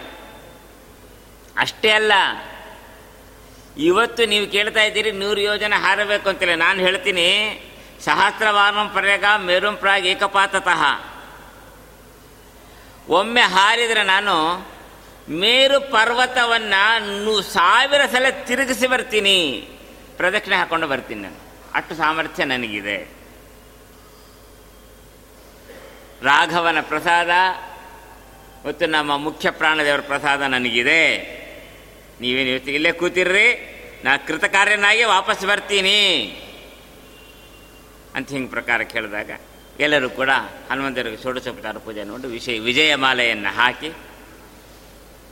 ಅಷ್ಟೇ ಅಲ್ಲ ಇವತ್ತು ನೀವು ಕೇಳ್ತಾ ಇದ್ದೀರಿ ನೂರು ಯೋಜನೆ ಹಾರಬೇಕು ಅಂತೇಳಿ ನಾನು ಹೇಳ್ತೀನಿ ಸಹಸ್ರವಾರಂ ಪರ್ಯಾಗ ಮೇರುಂ ಪ್ರಾಗ್ ಏಕಪಾತತಃ. ಒಮ್ಮೆ ಹಾರಿದರೆ ನಾನು ಮೇರು ಪರ್ವತವನ್ನು ಸಾವಿರ ಸಲ ತಿರುಗಿಸಿ ಬರ್ತೀನಿ. ಪ್ರದಕ್ಷಿಣೆ ಹಾಕ್ಕೊಂಡು ಬರ್ತೀನಿ ನಾನು. ಅಷ್ಟು ಸಾಮರ್ಥ್ಯ ನನಗಿದೆ. ರಾಘವನ ಪ್ರಸಾದ ಮತ್ತು ನಮ್ಮ ಮುಖ್ಯ ಪ್ರಾಣದೇವರ ಪ್ರಸಾದ ನನಗಿದೆ. ನೀವೇನು ಇವತ್ತಿಗೆ ಇಲ್ಲೇ ಕೂತಿರ್ರಿ. ನಾ ಕೃತಕಾರ್ಯನಾಗಿ ವಾಪಸ್ ಬರ್ತೀನಿ. ಅಂತ ಹಿಂಗೆ ಪ್ರಕಾರ ಕೇಳಿದಾಗ ಎಲ್ಲರೂ ಕೂಡ ಹನುಮಂತರಿಗೆ ಷೋಡಶೋಪಚಾರ ಪೂಜೆ ನೋಡಿ ವಿಷಯ ವಿಜಯಮಾಲೆಯನ್ನು ಹಾಕಿ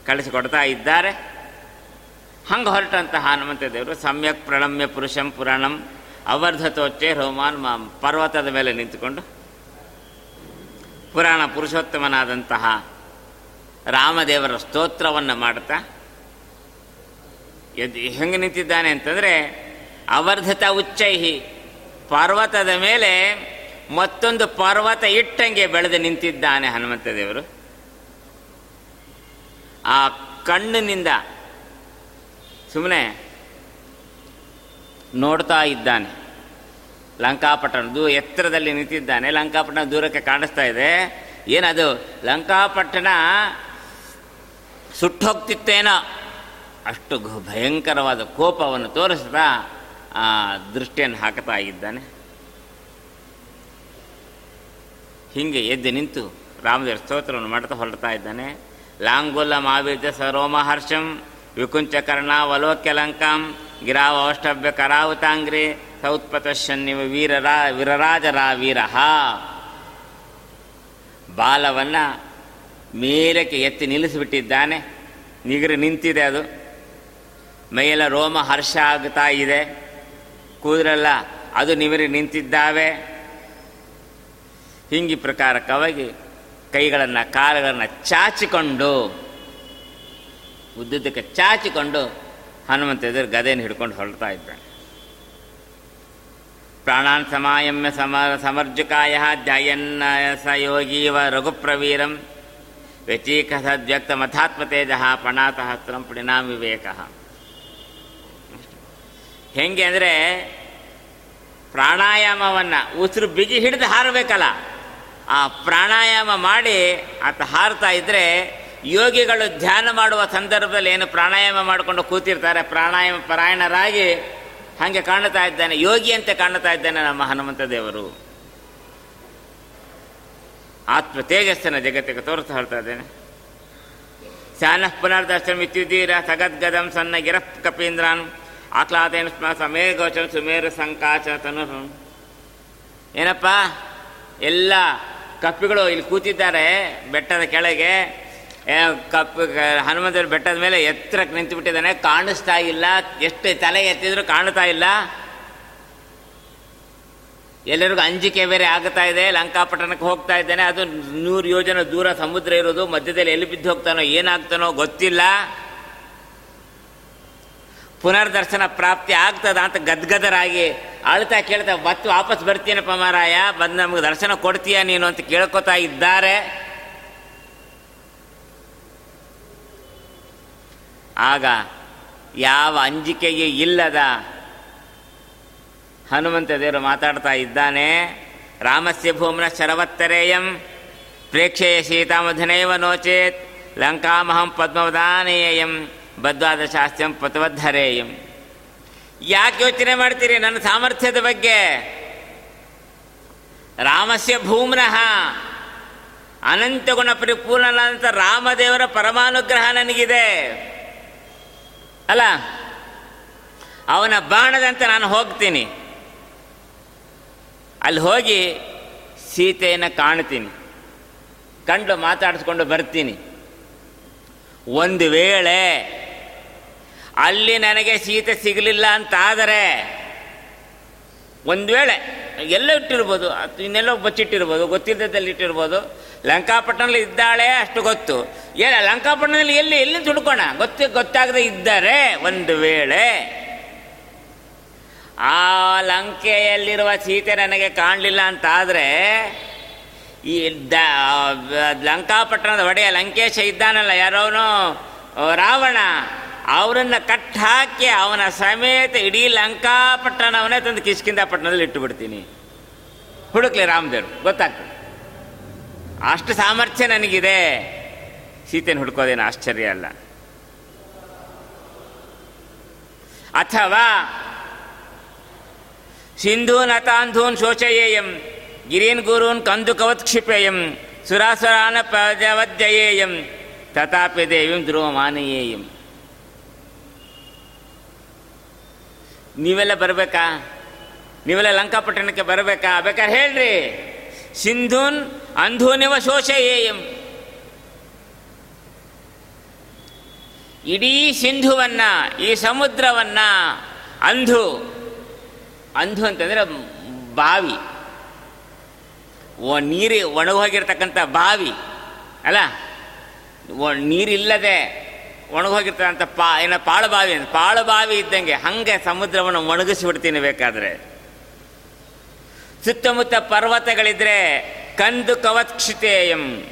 ಕಳಿಸಿಕೊಡ್ತಾ ಇದ್ದಾರೆ. ಹಂಗೆ ಹೊರಟಂತಹ ಹನುಮಂತ ದೇವರು ಸಮ್ಯಕ್ ಪ್ರಣಮ್ಯ ಪುರುಷಂ ಪುರಾಣಂ ಅವರ್ಧತೋಚ್ಚೆ ರೋಮಾನ್ ಮಾ ಪರ್ವತದ ಮೇಲೆ ನಿಂತುಕೊಂಡು ಪುರಾಣ ಪುರುಷೋತ್ತಮನಾದಂತಹ ರಾಮದೇವರ ಸ್ತೋತ್ರವನ್ನು ಮಾಡ್ತಾ ಎದ್ದು ಹೆಂಗೆ ನಿಂತಿದ್ದಾನೆ ಅಂತಂದರೆ ಅವರ್ಧತ ಉಚ್ಚೈಹಿ, ಪರ್ವತದ ಮೇಲೆ ಮತ್ತೊಂದು ಪರ್ವತ ಇಟ್ಟಂಗೆ ಬೆಳೆದು ನಿಂತಿದ್ದಾನೆ ಹನುಮಂತ ದೇವರು ಆ ಕಣ್ಣಿನಿಂದ ಸುಮ್ಮನೆ ನೋಡ್ತಾ ಇದ್ದಾನೆ. ಲಂಕಾಪಟ್ಟಣ ದೂ ಎತ್ತರದಲ್ಲಿ ನಿಂತಿದ್ದಾನೆ. ಲಂಕಾಪಟ್ಟಣ ದೂರಕ್ಕೆ ಕಾಣಿಸ್ತಾ ಇದೆ. ಏನದು? ಲಂಕಾಪಟ್ಟಣ ಸುಟ್ಟೋಗ್ತಿತ್ತೇನೋ. ಅಷ್ಟು ಭಯಂಕರವಾದ ಕೋಪವನ್ನು ತೋರಿಸ್ತಾ ಆ ದೃಷ್ಟಿಯನ್ನು ಹಾಕ್ತಾ ಇದ್ದಾನೆ. ಹಿಂಗೆ ಎದ್ದು ನಿಂತು ರಾಮದೇವರ ಸ್ತೋತ್ರವನ್ನು ಮಾಡ್ತಾ ಹೊರಡ್ತಾ ಇದ್ದಾನೆ. ಲಾಂಗುಲ ಮಾವಿದ ಸರೋಮಹರ್ಷಂ ವಿಕುಂಚ ಕರ್ಣಾವಲೋಕ್ಯ ಲಂಕಾಂ ಗಿರಾವಷ್ಟಭ್ಯ ಕರಾವುತಾಂಗ್ರಿ ಸೌತ್ಪತಶನ್ನಿವ ವೀರರಾ ವೀರರಾಜರ ವೀರಹ ಬಾಲವನ್ನು ಮೇಲಕ್ಕೆ ಎತ್ತಿ ನಿಲ್ಲಿಸಿಬಿಟ್ಟಿದ್ದಾನೆ. ನಿಗರು ನಿಂತಿದೆ ಅದು. ಮೈಯೆಲ್ಲ ರೋಮ ಹರ್ಷ ಆಗ್ತಾ ಇದೆ? ಕೂದಲೆಲ್ಲ ಅದು ನಿವರಿ ನಿಂತಿದ್ದಾವೆ? ಹಿಂಗಿ ಪ್ರಕಾರಕವಾಗಿ ಕೈಗಳನ್ನು ಕಾಲುಗಳನ್ನು ಚಾಚಿಕೊಂಡು, ಉದ್ದುದ್ದಕ್ಕೆ ಚಾಚಿಕೊಂಡು ಹನುಮಂತ ಎದುರು ಗದೆಯನ್ನು ಹಿಡ್ಕೊಂಡು ಹೊರಡ್ತಾ ಇದ್ದಾನೆ. ಪ್ರಾಣಾನ್ ಸಮಾಯಮ್ಯ ಸಮ ಸಮರ್ಜುಕಾಯ ಧ್ಯಾಯನ್ನ ಸ ಯೋಗೀವ ರಘುಪ್ರವೀರಂ ವ್ಯತೀಕಸ ಸದ್ವ್ಯಕ್ತ ಮಥಾತ್ಮತೇಜ ಪಣಾತಹಸ್ತ್ರಂ ಪರಿಣಾಮ ವಿವೇಕ. ಹೆಂಗೆ ಅಂದರೆ ಪ್ರಾಣಾಯಾಮವನ್ನು ಉಸಿರು ಬಿಗಿ ಹಿಡಿದು ಹಾರಬೇಕಲ್ಲ. ಆ ಪ್ರಾಣಾಯಾಮ ಮಾಡಿ ಆತ ಹಾರ್ತಾ ಇದ್ದರೆ ಯೋಗಿಗಳು ಧ್ಯಾನ ಮಾಡುವ ಸಂದರ್ಭದಲ್ಲಿ ಏನು ಪ್ರಾಣಾಯಾಮ ಮಾಡಿಕೊಂಡು ಕೂತಿರ್ತಾರೆ, ಪ್ರಾಣಾಯಾಮ ಪರಾಯಣರಾಗಿ ಹಾಗೆ ಕಾಣ್ತಾ ಇದ್ದಾನೆ ಯೋಗಿಯಂತೆ ಕಾಣ್ತಾ ಇದ್ದಾನೆ ನಮ್ಮ ಹನುಮಂತ ದೇವರು. ಆತ್ಮ ತೇಜಸ್ಸನ್ನು ಜಗತ್ತಿಗೆ ತೋರಿಸ್ತಾ ಹೇಳ್ತಾ ಇದ್ದೇನೆ. ಶಾನಃ ಪುನರ್ದರ್ಶನ ಇತ್ಯುದೀರ ಸಗದ್ಗದಂ ಸಣ್ಣ ಗಿರಫ್ ಕಪೀಂದ್ರಾನ್ ಆಹ್ಲಾದೇನ ಸ್ಮ ಸಮೇ ಗೋಚರ ಸುಮೇರ ಸಂಕಾಚ ತನು ಏನಪ್ಪ? ಎಲ್ಲ ಕಪ್ಪಿಗಳು ಇಲ್ಲಿ ಕೂತಿದ್ದಾರೆ ಬೆಟ್ಟದ ಕೆಳಗೆ. ಕಪ್ಪು ಹನುಮಂತರ ಬೆಟ್ಟದ ಮೇಲೆ ಎತ್ತರಕ್ಕೆ ನಿಂತು ಬಿಟ್ಟಿದ್ದಾನೆ ಕಾಣಿಸ್ತಾ ಇಲ್ಲ. ಎಷ್ಟು ತಲೆ ಎತ್ತಿದ್ರು ಕಾಣ್ತಾ ಇಲ್ಲ. ಎಲ್ಲರಿಗೂ ಅಂಜಿಕೆ ಬೇರೆ ಆಗ್ತಾ ಇದೆ. ಲಂಕಾಪಟ್ಟಣಕ್ಕೆ ಹೋಗ್ತಾ ಇದ್ದಾನೆ. ಅದು ನೂರು ಯೋಜನೆ ದೂರ ಸಮುದ್ರ ಇರೋದು. ಮಧ್ಯದಲ್ಲಿ ಎಲ್ಲಿ ಬಿದ್ದು ಹೋಗ್ತಾನೋ, ಏನಾಗ್ತಾನೋ ಗೊತ್ತಿಲ್ಲ. ಪುನರ್ದರ್ಶನ ಪ್ರಾಪ್ತಿ ಆಗ್ತದ ಅಂತ ಗದ್ಗದರಾಗಿ ಅಳ್ತಾ ಕೇಳ್ತಾ, ಬತ್ತು ವಾಪಸ್ ಬರ್ತೀನಪ್ಪ ಮಾರಾಯ, ಬಂದು ನಮಗೆ ದರ್ಶನ ಕೊಡ್ತೀಯ ನೀನು? ಅಂತ ಕೇಳ್ಕೊತಾ ಇದ್ದಾರೆ. ಆಗ ಯಾವ ಅಂಜಿಕೆಗೆ ಇಲ್ಲದ ಹನುಮಂತ ದೇವರು ಮಾತಾಡ್ತಾ ಇದ್ದಾನೆ, ರಾಮಸ್ಯ ಭೂಮ್ನ ಶರವತ್ತರೇಯಂ ಪ್ರೇಕ್ಷೆಯ ಸೀತಾಮಧನೈವ ನೋಚೇತ್, ಲಂಕಾಮಹಂ ಪದ್ಮವದಾನೇಯಂ ಬದ್ವಾದ ಶಾಸ್ತ್ರಂ ಪತವದ್ಧರೇಯಂ. ಯಾಕೆ ಯೋಚನೆ ಮಾಡ್ತೀರಿ ನನ್ನ ಸಾಮರ್ಥ್ಯದ ಬಗ್ಗೆ? ರಾಮಸ್ಯ ಭೂಮ್ನಃ. ಅನಂತ ಗುಣ ಪರಿಪೂರ್ಣನಾದಂಥ ರಾಮದೇವರ ಪರಮಾನುಗ್ರಹ ನನಗಿದೆ. ಅಲ್ಲ, ಅವನ ಬಾಣದಂತೆ ನಾನು ಹೋಗ್ತೀನಿ. ಅಲ್ಲಿ ಹೋಗಿ ಸೀತೆಯನ್ನು ಕಾಣ್ತೀನಿ. ಕಂಡು ಮಾತಾಡಿಸ್ಕೊಂಡು ಬರ್ತೀನಿ. ಒಂದು ವೇಳೆ ಅಲ್ಲಿ ನನಗೆ ಸೀತೆ ಸಿಗಲಿಲ್ಲ ಅಂತಾದರೆ ಒಂದು ವೇಳೆ ಎಲ್ಲೋ ಇಟ್ಟಿರ್ಬೋದು ಇನ್ನೆಲ್ಲೋ ಬಚ್ಚಿಟ್ಟಿರ್ಬೋದು ಗೊತ್ತಿಲ್ಲದಲ್ಲಿ ಇಟ್ಟಿರ್ಬೋದು, ಲಂಕಾಪಟ್ಟಣದಲ್ಲಿ ಇದ್ದಾಳೆ ಅಷ್ಟು ಗೊತ್ತು. ಏನ, ಲಂಕಾಪಟ್ಟಣದಲ್ಲಿ ಎಲ್ಲಿ ಎಲ್ಲಿ ತುಡ್ಕೋಣ ಗೊತ್ತಿ, ಗೊತ್ತಾಗದೆ ಇದ್ದರೆ ಒಂದು ವೇಳೆ ಆ ಲಂಕೆಯಲ್ಲಿರುವ ಸೀತೆ ನನಗೆ ಕಾಣಲಿಲ್ಲ ಅಂತಾದರೆ ಈ ದ, ಲಂಕಾಪಟ್ಟಣದ ಒಡೆಯ ಲಂಕೇಶ ಇದ್ದಾನಲ್ಲ ಯಾರೋನು ರಾವಣ. ಅವರನ್ನ ಕಟ್ ಹಾಕಿ ಅವನ ಸಮೇತ ಇಡೀ ಲಂಕಾಪಟ್ಟಣವನ್ನೇ ತಂದು ಕಿಷ್ಕಿಂದ ಪಟ್ಟಣದಲ್ಲಿ ಇಟ್ಟು ಬಿಡ್ತೀನಿ ಹುಡುಕ್ಲಿ ರಾಮದೇವ್ರು, ಗೊತ್ತಾಗ್ತದೆ. ಅಷ್ಟು ಸಾಮರ್ಥ್ಯ ನನಗಿದೆ. ಸೀತೆನ ಹುಡುಕೋದೇನು ಆಶ್ಚರ್ಯ ಅಲ್ಲ. ಅಥವಾ ಸಿಂಧೂನ್ ಅತಾಂಧೂನ್ ಶೋಚಯೇಯಂ, ಗಿರೀನ್ ಗುರೂನ್ ಕಂದುಕವತ್ ಕ್ಷಿಪೇಯಂ ಸುರಾಸುರಾನ ಪಜವಜ್ಜಯೇಯಂ ತಥಾಪಿ ದೇವಿಂ ಧ್ರುವಮಾನಯೇಯಂ. ನೀವೆಲ್ಲ ಬರಬೇಕಾ? ನೀವೆಲ್ಲ ಲಂಕಾಪಟ್ಟಣಕ್ಕೆ ಬರಬೇಕಾ? ಬೇಕಾದ್ರೆ ಹೇಳ್ರಿ. ಸಿಂಧೂನ್ ಅಂಧೂನಿವ ಎಂ ಇಡೀ ಸಿಂಧುವನ್ನ, ಈ ಸಮುದ್ರವನ್ನ ಅಂಧು. ಅಂಧು ಅಂತಂದ್ರೆ ಬಾವಿ. ನೀರು ಒಣಗೋಗಿರ್ತಕ್ಕಂಥ ಬಾವಿ. ಅಲ್ಲ? ನೀರಿಲ್ಲದೆ ಒಣಗೋಗಿರ್ತಕ್ಕಂಥ ಪಾ, ಏನ ಪಾಳಬಾವಿ ಅಂತ. ಪಾಳಬಾವಿ ಇದ್ದಂಗೆ ಹಂಗೆ ಸಮುದ್ರವನ್ನು ಒಣಗಿಸ್ಬಿಡ್ತೀನಿ ಬೇಕಾದ್ರೆ. ಸುತ್ತಮುತ್ತ ಪರ್ವತಗಳಿದ್ರೆ ಕಂದು ಕವಕ್ಷಿತೇಯಂ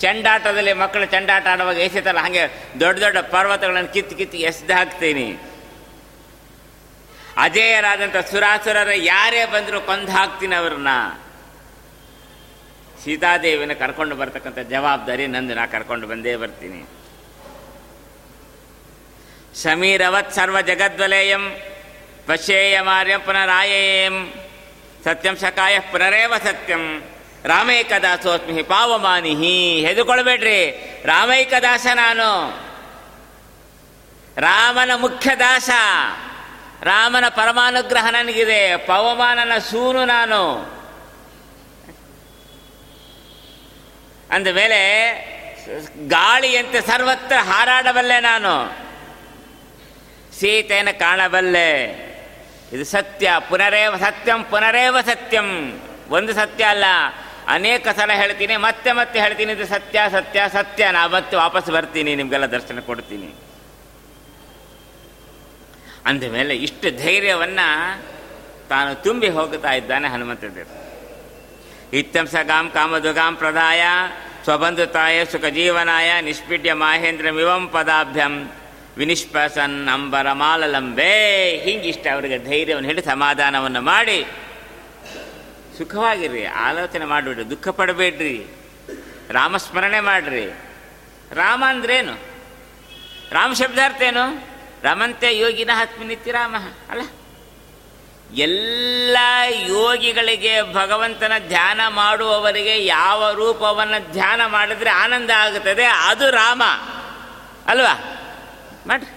ಚಂಡಾಟದಲ್ಲಿ ಮಕ್ಕಳು ಚಂಡಾಟ ಆಡುವಾಗ ಎಸೆತಲ್ಲ ಹಾಗೆ ದೊಡ್ಡ ದೊಡ್ಡ ಪರ್ವತಗಳನ್ನು ಕಿತ್ತು ಕಿತ್ತು ಎಸ್ದು ಹಾಕ್ತೀನಿ. ಅಜೇಯರಾದಂಥ ಸುರಾಸುರರ, ಯಾರೇ ಬಂದರೂ ಕೊಂದು ಹಾಕ್ತೀನಿ ಅವ್ರನ್ನ. ಸೀತಾದೇವಿನ ಕರ್ಕೊಂಡು ಬರ್ತಕ್ಕಂಥ ಜವಾಬ್ದಾರಿ ನಂದು. ನಾ ಕರ್ಕೊಂಡು ಬಂದೇ ಬರ್ತೀನಿ. ಸಮೀರವತ್ ಸರ್ವ ಜಗದ್ವಲೇಯಂ ಪಶ್ಯೇಯ ಪಶ್ಯೇಯಮಾರ್ಯಂ ಪುನರಾಯೇಯಂ ಸತ್ಯಂ ಶಕಾಯ ಪುನರೇವ ಸತ್ಯಂ ರಾಮೈಕದಾಸೋಸ್ಮಿ ಪಾವಮಾನಿಹಿ ಹೆದುಕೊಳ್ಬೇಡ್ರಿ ರಾಮೈಕದಾಸ ನಾನು ರಾಮನ ಮುಖ್ಯ ದಾಸ ರಾಮನ ಪರಮಾನುಗ್ರಹ ನನಗಿದೆ ಪವಮಾನನ ಸೂನು ನಾನು ಅಂದ ಮೇಲೆ ಗಾಳಿಯಂತೆ ಸರ್ವತ್ರ ಹಾರಾಡಬಲ್ಲೆ ನಾನು. ಸೀತೆಯನ್ನು ಕಾಣಬಲ್ಲೆ. ಇದು ಸತ್ಯ, ಪುನರೇವ ಸತ್ಯಂ ಪುನರೇವ ಸತ್ಯಂ. ಒಂದು ಸತ್ಯ ಅಲ್ಲ. ಅನೇಕ ಸಲ ಹೇಳ್ತೀನಿ, ಮತ್ತೆ ಮತ್ತೆ ಹೇಳ್ತೀನಿ, ಇದು ಸತ್ಯ ಸತ್ಯ ಸತ್ಯ. ನಾ ಮತ್ತೆ ವಾಪಸ್ ಬರ್ತೀನಿ, ನಿಮಗೆಲ್ಲ ದರ್ಶನ ಕೊಡ್ತೀನಿ. ಅಂದಮೇಲೆ ಇಷ್ಟು ಧೈರ್ಯವನ್ನು ತಾನು ತುಂಬಿ ಹೋಗುತ್ತಾ ಇದ್ದಾನೆ ಹನುಮಂತ ದೇವರು. ಸಗಾಂ ಕಾಮದುಗಾಂ ಪ್ರದಾಯ, ಸ್ವಬಂಧುತಾಯ ಸುಖ ಜೀವನಾಯ ನಿಷ್ಪಿಡ್ಯ ಮಾಹೇಂದ್ರಮಿವಂ ಪದಾಭ್ಯಂ. ವಿನಿಷ್ಪಸನ್ ಅಂಬರ ಮಾಲಲಂಬೆ ಹಿಂಗಿಷ್ಟ ಅವರಿಗೆ ಧೈರ್ಯವನ್ನು ಹೇಳಿ ಸಮಾಧಾನವನ್ನು ಮಾಡಿ. ಸುಖವಾಗಿರ್ರಿ, ಆಲೋಚನೆ ಮಾಡಿಬಿಡ್ರಿ, ದುಃಖ ಪಡಬೇಡ್ರಿ, ರಾಮಸ್ಮರಣೆ ಮಾಡಿರಿ. ರಾಮ ಅಂದ್ರೇನು? ರಾಮ ಶಬ್ದಾರ್ಥ ಏನು? ರಮಂತೆ ಯೋಗಿನ ಹತ್ಮಿನಿತ್ತಿ ರಾಮ ಅಲ್ಲ, ಎಲ್ಲ ಯೋಗಿಗಳಿಗೆ ಭಗವಂತನ ಧ್ಯಾನ ಮಾಡುವವರಿಗೆ ಯಾವ ರೂಪವನ್ನು ಧ್ಯಾನ ಮಾಡಿದ್ರೆ ಆನಂದ ಆಗುತ್ತದೆ? ಅದು ರಾಮ. ಅಲ್ವಾ? ಮಾಡ್ರಿ.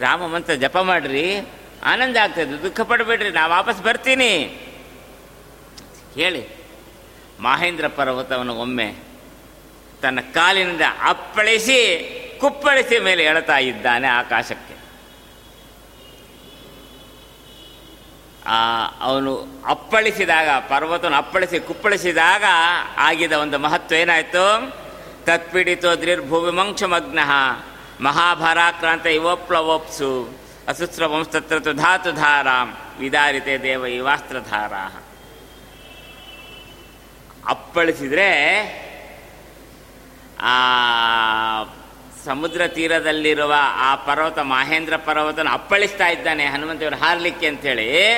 ರಾಮ ಮಂತ್ರ ಜಪ ಮಾಡ್ರಿ. ಆನಂದ ಆಗ್ತದೆ, ದುಃಖ ಪಡಬೇಡ್ರಿ, ನಾ ವಾಪಸ್ ಬರ್ತೀನಿ. ಹೇಳಿ, ಮಹೇಂದ್ರ ಪರ್ವತವನ್ನು ಒಮ್ಮೆ ತನ್ನ ಕಾಲಿನಿಂದ ಅಪ್ಪಳಿಸಿ, ಕುಪ್ಪಳಿಸಿ ಮೇಲೆ ಎಳತಾ ಇದ್ದಾನೆ ಆಕಾಶಕ್ಕೆ. ಆ, ಅವನು ಅಪ್ಪಳಿಸಿದಾಗ, ಪರ್ವತವನ್ನು ಅಪ್ಪಳಿಸಿ, ಕುಪ್ಪಳಿಸಿದಾಗ ಆಗಿದ ಒಂದು ಮಹತ್ವ ಏನಾಯಿತು? ತತ್ಪೀಡಿತೋ ದ್ರಿರ್ಭೂಮಿಮಂಕ್ಷಮಗ್ನ ಮಹಾಭಾರಾಕ್ರಾಂತ ಇವೋಪ್ಲವೋಪ್ಸು ಅಸುಸ್ರವಂಸ್ತತ್ರ ತು ಧಾತು ಧಾರಾಂ, ವಿದಾರಿತೆ ದೇವ ಇವಾಸ್ತ್ರಧಾರಾ ಅಪ್ಪಳಿಸಿದ್ರೆ, ಆ ಸಮುದ್ರ ತೀರದಲ್ಲಿರುವ ಆ ಪರ್ವತ, ಮಹೇಂದ್ರ ಪರ್ವತನ ಅಪ್ಪಳಿಸ್ತಾ ಇದ್ದಾನೆ ಹನುಮಂತೇವರು ಹಾರಲಿಕ್ಕೆ ಅಂತೇಳಿ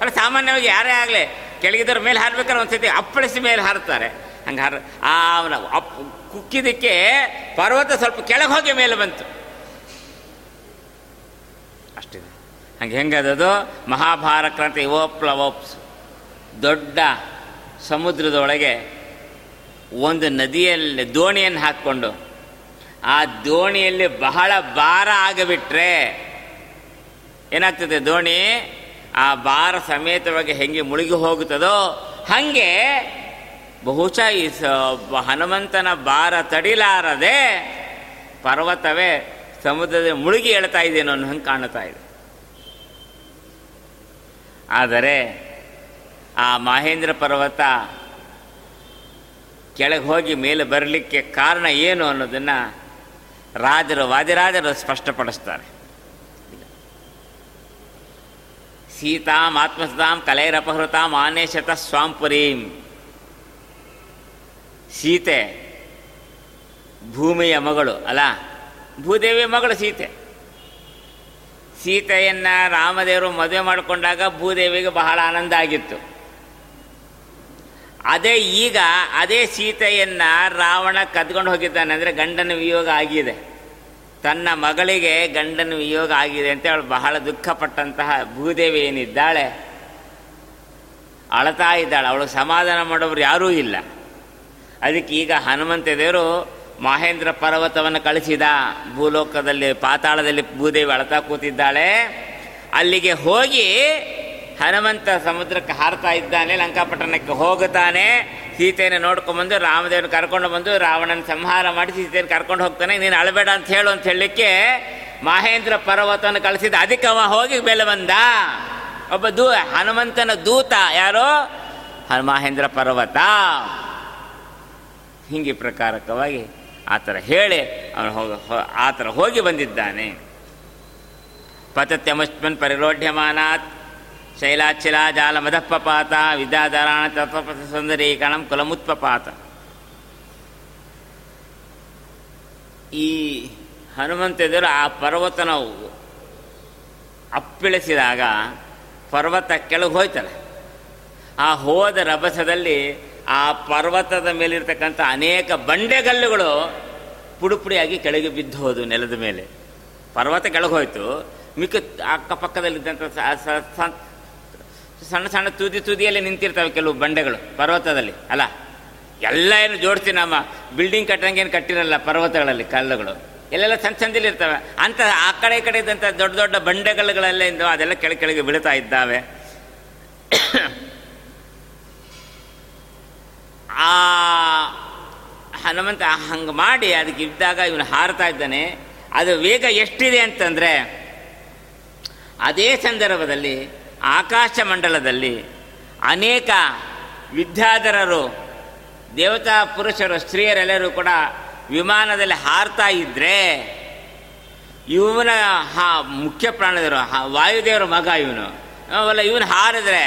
ಅಲ್ಲ, ಸಾಮಾನ್ಯವಾಗಿ ಯಾರೇ ಆಗಲಿ, ಕೆಳಗಿದ್ದವ್ರ ಮೇಲೆ ಹಾರಬೇಕಾದ್ರೆ ಒಂದ್ಸತಿ ಅಪ್ಪಳಿಸಿ ಮೇಲೆ ಹಾರುತ್ತಾರೆ. ಹಂಗೆ ಹಾರ ಆ ಅಪ್ ಕುಕ್ಕಿದಕ್ಕೆ ಪರ್ವತ ಸ್ವಲ್ಪ ಕೆಳಗೆ ಹೋಗಿ ಮೇಲೆ ಬಂತು. ಅಷ್ಟಿದೆ. ಹಂಗೆ ಹೆಂಗದದು? ಮಹಾಭಾರಕ್ರಾಂತಿ ಓಪ್ಲವೋಪ್ಸ್ ದೊಡ್ಡ ಸಮುದ್ರದೊಳಗೆ ಒಂದು ನದಿಯಲ್ಲಿ ದೋಣಿಯನ್ನು ಹಾಕ್ಕೊಂಡು, ಆ ದೋಣಿಯಲ್ಲಿ ಬಹಳ ಭಾರ ಆಗಿಬಿಟ್ರೆ ಏನಾಗ್ತದೆ ದೋಣಿ? ಆ ಭಾರ ಸಮೇತವಾಗಿ ಹೆಂಗೆ ಮುಳುಗಿ ಹೋಗುತ್ತದೋ, ಹಾಗೆ ಬಹುಶಃ ಈ ಹನುಮಂತನ ಭಾರ ತಡಿಲಾರದೆ ಪರ್ವತವೇ ಸಮುದ್ರದ ಮುಳುಗಿ ಹೇಳ್ತಾ ಇದ್ದೇನೋ ಅನ್ನೋ ಹಂಗೆ ಕಾಣುತ್ತಾ ಇದೆ. ಆದರೆ ಆ ಮಹೇಂದ್ರ ಪರ್ವತ ಕೆಳಗೆ ಹೋಗಿ ಮೇಲೆ ಬರಲಿಕ್ಕೆ ಕಾರಣ ಏನು ಅನ್ನೋದನ್ನು ರಾಜರು, ವಾದಿರಾಜರು ಸ್ಪಷ್ಟಪಡಿಸ್ತಾರೆ. ಸೀತಾಂ ಆತ್ಮಸತಾಂ ಕಲೈರಪಹೃತಾಂ, ಆನೇಶತ ಸ್ವಾಂಪುರೀಂ. ಸೀತೆ, ಭೂಮಿಯ ಮಗಳು, ಅಲ್ಲ? ಭೂದೇವಿಯ ಮಗಳು ಸೀತೆ. ಸೀತೆಯನ್ನು ರಾಮದೇವರು ಮದುವೆ ಮಾಡಿಕೊಂಡಾಗ ಭೂದೇವಿಗೆ ಬಹಳ ಆನಂದ ಆಗಿತ್ತು. ಅದೇ ಈಗ ಅದೇ ಸೀತೆಯನ್ನು ರಾವಣ ಕದ್ಕೊಂಡು ಹೋಗಿದ್ದಾನೆ ಅಂದರೆ ಗಂಡನ ವಿಯೋಗ ಆಗಿದೆ. ತನ್ನ ಮಗಳಿಗೆ ಗಂಡನ ವಿಯೋಗ ಆಗಿದೆ ಅಂತ ಅವಳು ಬಹಳ ದುಃಖಪಟ್ಟಂತಹ ಭೂದೇವಿ ಏನಿದ್ದಾಳೆ? ಅಳತಾ ಇದ್ದಾಳೆ. ಅವಳು ಸಮಾಧಾನ ಮಾಡೋರು ಯಾರೂ ಇಲ್ಲ. ಅದಕ್ಕೆ ಈಗ ಹನುಮಂತ ದೇವರು ಮಹೇಂದ್ರ ಪರ್ವತವನ್ನು ಕಳಿಸಿದ. ಭೂಲೋಕದಲ್ಲಿ, ಪಾತಾಳದಲ್ಲಿ ಭೂದೇವಿ ಅಳತಾ ಕೂತಿದ್ದಾಳೆ. ಅಲ್ಲಿಗೆ ಹೋಗಿ ಹನುಮಂತ ಸಮುದ್ರಕ್ಕೆ ಹಾರ್ತಾ ಇದ್ದಾನೆ, ಲಂಕಾಪಟ್ಟಣಕ್ಕೆ ಹೋಗುತ್ತಾನೆ. ಸೀತೆಯನ್ನು ನೋಡ್ಕೊಂಬಂದು ರಾಮದೇವನ ಕರ್ಕೊಂಡು ಬಂದು ರಾವಣನ ಸಂಹಾರ ಮಾಡಿ ಸೀತೆಯನ್ನು ಕರ್ಕೊಂಡು ಹೋಗ್ತಾನೆ. ನೀನು ಅಳಬೇಡ ಅಂತ ಹೇಳು ಅಂತ ಹೇಳಲಿಕ್ಕೆ ಮಹೇಂದ್ರ ಪರ್ವತವನ್ನು ಕಳಿಸಿದ. ಅದಕ್ಕೆ ಅವ ಹೋಗಿ ಬೆಲೆ ಬಂದ. ಒಬ್ಬ ದೂ, ಹನುಮಂತನ ದೂತ ಯಾರೋ? ಮಹೇಂದ್ರ ಪರ್ವತ. ಹಿಂಗೆ ಪ್ರಕಾರಕವಾಗಿ ಆ ಥರ ಹೇಳಿ ಅವನು ಹೋಗ ಆ ಥರ ಹೋಗಿ ಬಂದಿದ್ದಾನೆ. ಪತತ್ಯಮಸ್ಮನ್ ಪರಿರೋಢ್ಯಮಾನಾತ್ ಶೈಲಾಚಿಲಾ ಜಾಲ ಮದಪ್ಪಪಾತ ವಿದ್ಯಾಧಾರಾಣ ತತ್ವಪಥ ಸುಂದರೀಕರಣ ಕುಲಮುತ್ಪಪಾತ. ಈ ಹನುಮಂತದರು ಆ ಪರ್ವತನ ಅಪ್ಪಿಳಿಸಿದಾಗ ಪರ್ವತ ಕೆಳಗೆ ಹೋಯ್ತಲ್ಲ. ಆ ಹೋದ ರಭಸದಲ್ಲಿ ಆ ಪರ್ವತದ ಮೇಲಿರ್ತಕ್ಕಂಥ ಅನೇಕ ಬಂಡೆಗಲ್ಲುಗಳು ಪುಡುಪುಡಿಯಾಗಿ ಕೆಳಗೆ ಬಿದ್ದು ಹೋದು ನೆಲದ ಮೇಲೆ. ಪರ್ವತ ಕೆಳಗೆ ಹೋಯಿತು. ಮಿಕ್ಕ ಅಕ್ಕಪಕ್ಕದಲ್ಲಿದ್ದಂಥ ಸಣ್ಣ ಸಣ್ಣ ತುದಿ ತುದಿಯಲ್ಲಿ ನಿಂತಿರ್ತವೆ ಕೆಲವು ಬಂಡೆಗಳು ಪರ್ವತದಲ್ಲಿ. ಅಲ್ಲ, ಎಲ್ಲ ಏನು ಜೋಡಿಸ್ತೀನಿ ನಮ್ಮ ಬಿಲ್ಡಿಂಗ್ ಕಟ್ಟಂಗೇನು ಕಟ್ಟಿರಲ್ಲ ಪರ್ವತಗಳಲ್ಲಿ ಕಲ್ಲುಗಳು. ಎಲ್ಲೆಲ್ಲ ಸಣ್ಣ ಸಣ್ಣದಲ್ಲಿ ಇರ್ತವೆ. ಅಂತ ಆ ಕಡೆ ಈ ಕಡೆ ಇದ್ದಂಥ ದೊಡ್ಡ ದೊಡ್ಡ ಬಂಡೆಗಲ್ಲುಗಳಲ್ಲೇ ಅದೆಲ್ಲ ಕೆಳಗೆ ಕೆಳಗೆ ಬೀಳ್ತಾ ಇದ್ದಾವೆ. ಆ ಹನುಮಂತ ಹಂಗೆ ಮಾಡಿ ಅದಕ್ಕೆ ಇದ್ದಾಗ ಇವನು ಹಾರ್ತಾ ಇದ್ದಾನೆ. ಅದು ವೇಗ ಎಷ್ಟಿದೆ ಅಂತಂದರೆ, ಅದೇ ಸಂದರ್ಭದಲ್ಲಿ ಆಕಾಶ ಮಂಡಲದಲ್ಲಿ ಅನೇಕ ವಿದ್ಯಾಧರರು, ದೇವತಾ ಪುರುಷರು, ಸ್ತ್ರೀಯರೆಲ್ಲರೂ ಕೂಡ ವಿಮಾನದಲ್ಲಿ ಹಾರ್ತಾ ಇದ್ದರೆ ಇವನ ಹಾ ಮುಖ್ಯ ಪ್ರಾಣದವರು ವಾಯುದೇವರ ಮಗ ಇವನು. ಅವಲ್ಲ, ಇವನು ಹಾರಿದ್ರೆ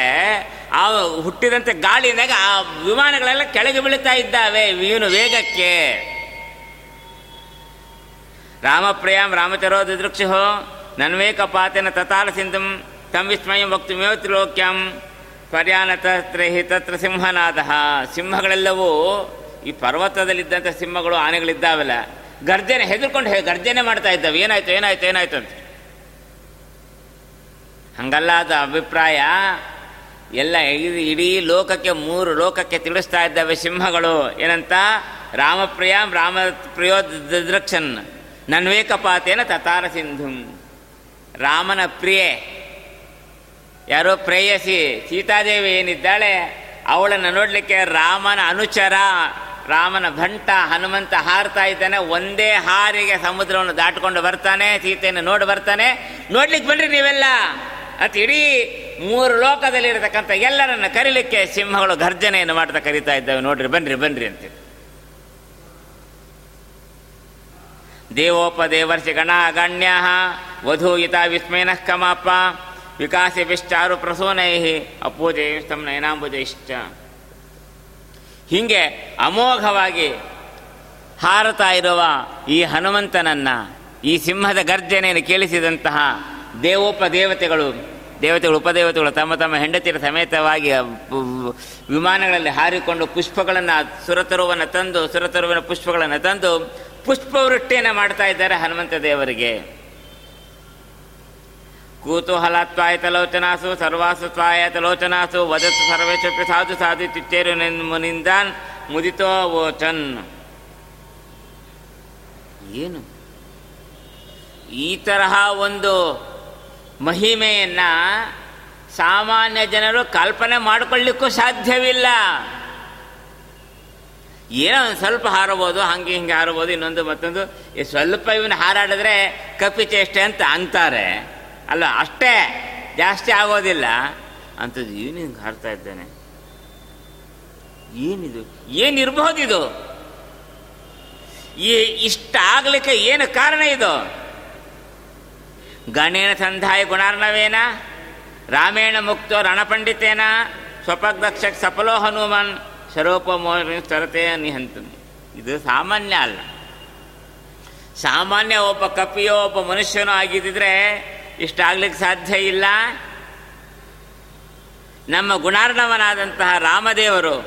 ಆ ಹುಟ್ಟಿದಂತೆ ಗಾಳಿಯಿಂದಾಗ ಆ ವಿಮಾನಗಳೆಲ್ಲ ಕೆಳಗೆ ಬೀಳ್ತಾ ಇದ್ದಾವೆ ಇವನು ವೇಗಕ್ಕೆ. ರಾಮಪ್ರಿಯಾಂ ರಾಮಚರೋ ದಿದೃಕ್ಷೋ ನನ್ವೇಕಪಾತೇನ ತತಾಲ ಸಿಂಧಂ ತಂ ವಿಸ್ಮಯಂ ವಕ್ತುಮೇವ ತ್ರಿಲೋಕ್ಯಂ ಪರ್ಯಾನ ತತ್ರ ಸಿಂಹನಾದ. ಸಿಂಹಗಳೆಲ್ಲವೂ ಈ ಪರ್ವತದಲ್ಲಿದ್ದಂಥ ಸಿಂಹಗಳು ಆನೆಗಳಿದ್ದಾವಲ್ಲ, ಗರ್ಜನೆ ಹೆದರ್ಕೊಂಡು ಗರ್ಜನೆ ಮಾಡ್ತಾ ಇದ್ದಾವೆ. ಏನಾಯ್ತು ಏನಾಯ್ತು ಏನಾಯ್ತು ಅಂತ. ಹಂಗಲ್ಲ ಅದು ಅಭಿಪ್ರಾಯ ಎಲ್ಲ ಇಡೀ ಲೋಕಕ್ಕೆ ಮೂರು ಲೋಕಕ್ಕೆ ತಿಳಿಸ್ತಾ ಇದ್ದಾವೆ ಸಿಂಹಗಳು. ಏನಂತ? ರಾಮಪ್ರಿಯ ರಾಮ ಪ್ರಿಯೋ ದೃಕ್ಷನ್ ನನ್ವೇಕಪಾತೇನ ತತಾರ ಸಿಂಧುಂ. ರಾಮನ ಪ್ರಿಯೆ. ಯಾರೋ ಪ್ರೇಯಸಿ. ಸೀತಾದೇವಿ ಏನಿದ್ದಾಳೆ? ಅವಳನ್ನು ನೋಡಲಿಕ್ಕೆ ರಾಮನ ಅನುಚರ, ರಾಮನ ಭಂಟ, ಹನುಮಂತ ಹಾರ್ತಾ ಇದ್ದಾನೆ. ಒಂದೇ ಹಾರಿಗೆ ಸಮುದ್ರವನ್ನು ದಾಟಿಕೊಂಡು ಬರ್ತಾನೆ, ಸೀತೆಯನ್ನು ನೋಡಿ ಬರ್ತಾನೆ. ನೋಡ್ಲಿಕ್ಕೆ ಬನ್ರಿ ನೀವೆಲ್ಲ. ಅತ್ ಇಡೀ ಮೂರು ಲೋಕದಲ್ಲಿರತಕ್ಕಂಥ ಎಲ್ಲರನ್ನ ಕರೀಲಿಕ್ಕೆ ಸಿಂಹಗಳು ಗರ್ಜನೆಯನ್ನು ಮಾಡ್ತಾ ಕರೀತಾ ಇದ್ದಾವೆ. ನೋಡ್ರಿ, ಬನ್ರಿ ಬನ್ರಿ ಅಂತ ದೇವೋಪದೇವರ್ಷಿ ಗಣ ಗಣ್ಯ ವಧೂಯಿತ ವಿಸ್ಮಯನಃ ಕಮಾಪ ವಿಕಾಸಿಭಿಶ್ಚಾರು ಪ್ರಸೂನೈ ನಯನಾಂಬುಜ ಇಷ್ಟ ಹೀಗೆ ಅಮೋಘವಾಗಿ ಹಾರತಾ ಇರುವ ಈ ಹನುಮಂತನನ್ನ, ಈ ಸಿಂಹದ ಗರ್ಜನೆಯನ್ನು ಕೇಳಿಸಿದಂತಹ ದೇವೋಪದೇವತೆಗಳು, ದೇವತೆಗಳು ದೇವತೆಗಳು ಉಪದೇವತೆಗಳು ತಮ್ಮ ತಮ್ಮ ಹೆಂಡತಿಯರ ಸಮೇತವಾಗಿ ವಿಮಾನಗಳಲ್ಲಿ ಹಾರಿಕೊಂಡು ಪುಷ್ಪಗಳನ್ನು ಸುರತರುವನ್ನು ತಂದು, ಸುರತರುವಿನ ಪುಷ್ಪಗಳನ್ನು ತಂದು ಪುಷ್ಪವೃಷ್ಟಿಯನ್ನು ಮಾಡ್ತಾ ಇದ್ದಾರೆ ಹನುಮಂತ ದೇವರಿಗೆ. ಕೂತೂಹಲಾತ್ವಾಯತಲೋಚನಾಸು ಸರ್ವಾಸು ತ್ವಾಯತಲೋಚನಾಸು ವದತ್ತು ಸರ್ವೇಶಪಿ ಸಾಧು ಸಾಧು ತಿಚ್ಚೇರು ನಿಂದ ಮುದಿತೋ ವೋಚನ್. ಏನು? ಈ ತರಹ ಒಂದು ಮಹಿಮೆಯನ್ನ ಸಾಮಾನ್ಯ ಜನರು ಕಲ್ಪನೆ ಮಾಡಿಕೊಳ್ಳಿಕ್ಕೂ ಸಾಧ್ಯವಿಲ್ಲ. ಏನೋ ಒಂದು ಸ್ವಲ್ಪ ಹಾರಬೋದು ಹಂಗೆ ಹಿಂಗೆ ಹಾರಬೋದು ಇನ್ನೊಂದು ಮತ್ತೊಂದು. ಈ ಸ್ವಲ್ಪ ಇವನು ಹಾರಾಡಿದ್ರೆ ಕಪ್ಪಿಚೇಷ್ಟೆ ಅಂತ ಅಂತಾರೆ. ಅಲ್ಲ, ಅಷ್ಟೇ, ಜಾಸ್ತಿ ಆಗೋದಿಲ್ಲ. ಅಂಥದ್ದು ಇವನು ಹಿಂಗೆ ಹಾರ್ತಾ ಇದ್ದಾನೆ. ಏನಿದು? ಏನಿರ್ಬೋದಿದು? ಈ ಇಷ್ಟ ಆಗ್ಲಿಕ್ಕೆ ಏನು ಕಾರಣ ಇದು? ಗಣೇನ ಸಂಧಾಯ ಗುಣಾರ್ಣವೇನ? ರಾಮೇಣ ಮುಕ್ತೋ ರಣಪಂಡಿತೇನ? ಸ್ವಪದಕ್ಷ ಸಫಲೋ ಹನುಮಾನ್? ಸ್ಥರತೆ ನಿಹಂತ. ಇದು ಸಾಮಾನ್ಯ ಅಲ್ಲ. ಸಾಮಾನ್ಯ ಒಬ್ಬ ಕಪಿಯೋ ಒಬ್ಬ ಮನುಷ್ಯನೋ ಆಗಿದ್ದಿದ್ರೆ ಇಷ್ಟಾಗ್ಲಿಕ್ಕೆ ಸಾಧ್ಯ ಇಲ್ಲ. ನಮ್ಮ ಗುಣಾರ್ಣವನಾದಂತಹ ರಾಮದೇವರು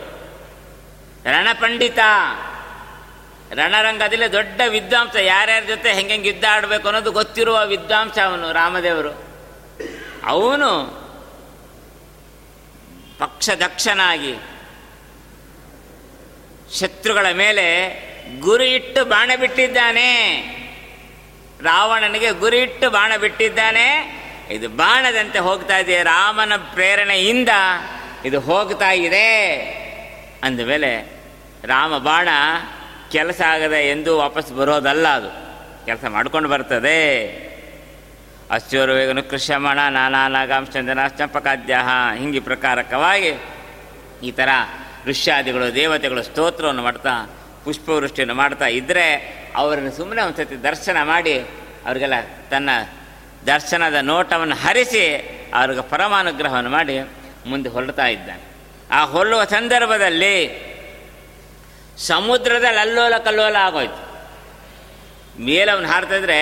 ರಣಪಂಡಿತ. ರಣರಂಗದಲ್ಲಿ ದೊಡ್ಡ ವಿದ್ವಾಂಸ ಯಾರ್ಯಾರ ಜೊತೆ ಹೆಂಗೆ ಯುದ್ಧ ಆಡಬೇಕು ಅನ್ನೋದು ಗೊತ್ತಿರುವ ವಿದ್ವಾಂಸ ಅವನು, ರಾಮದೇವರು. ಅವನು ಪಕ್ಷದಕ್ಷನಾಗಿ ಶತ್ರುಗಳ ಮೇಲೆ ಗುರಿ ಇಟ್ಟು ಬಾಣ ಬಿಟ್ಟಿದ್ದಾನೆ. ರಾವಣನಿಗೆ ಗುರಿ ಇಟ್ಟು ಬಾಣ ಬಿಟ್ಟಿದ್ದಾನೆ. ಇದು ಬಾಣದಂತೆ ಹೋಗ್ತಾ ಇದೆ, ರಾಮನ ಪ್ರೇರಣೆಯಿಂದ ಇದು ಹೋಗ್ತಾ ಇದೆ ಅಂದಮೇಲೆ ರಾಮ ಬಾಣ ಕೆಲಸ ಆಗದೆ ಎಂದು ವಾಪಸ್ ಬರೋದಲ್ಲ ಅದು. ಕೆಲಸ ಮಾಡ್ಕೊಂಡು ಬರ್ತದೆ. ಅಶ್ವರ್ವೇಗನು ಕೃಷ್ಯಮಣ ನಾನಾ ನಾಗಾಂಶಂದನ ಚಂಪಕಾದ್ಯ ಹಿಂಗೆ ಪ್ರಕಾರಕವಾಗಿ ಈ ಥರ ಋಷ್ಯಾದಿಗಳು, ದೇವತೆಗಳು ಸ್ತೋತ್ರವನ್ನು ಮಾಡ್ತಾ, ಪುಷ್ಪವೃಷ್ಟಿಯನ್ನು ಮಾಡ್ತಾ ಇದ್ದರೆ ಅವರನ್ನು ಸುಮ್ಮನೆ ಒಂದು ಸತಿ ದರ್ಶನ ಮಾಡಿ ಅವರಿಗೆಲ್ಲ ತನ್ನ ದರ್ಶನದ ನೋಟವನ್ನು ಹರಿಸಿ ಅವ್ರಿಗೆ ಪರಮಾನುಗ್ರಹವನ್ನು ಮಾಡಿ ಮುಂದೆ ಹೊರಡ್ತಾ ಇದ್ದಾನೆ. ಆ ಹೊರಡುವ ಸಂದರ್ಭದಲ್ಲಿ ಸಮುದ್ರದಲ್ಲಿ ಅಲ್ಲೋಲ ಕಲ್ಲೋಲ ಆಗೋಯ್ತು. ಮೇಲೆ ಅವನು ಹಾರ್ತಿದ್ರೆ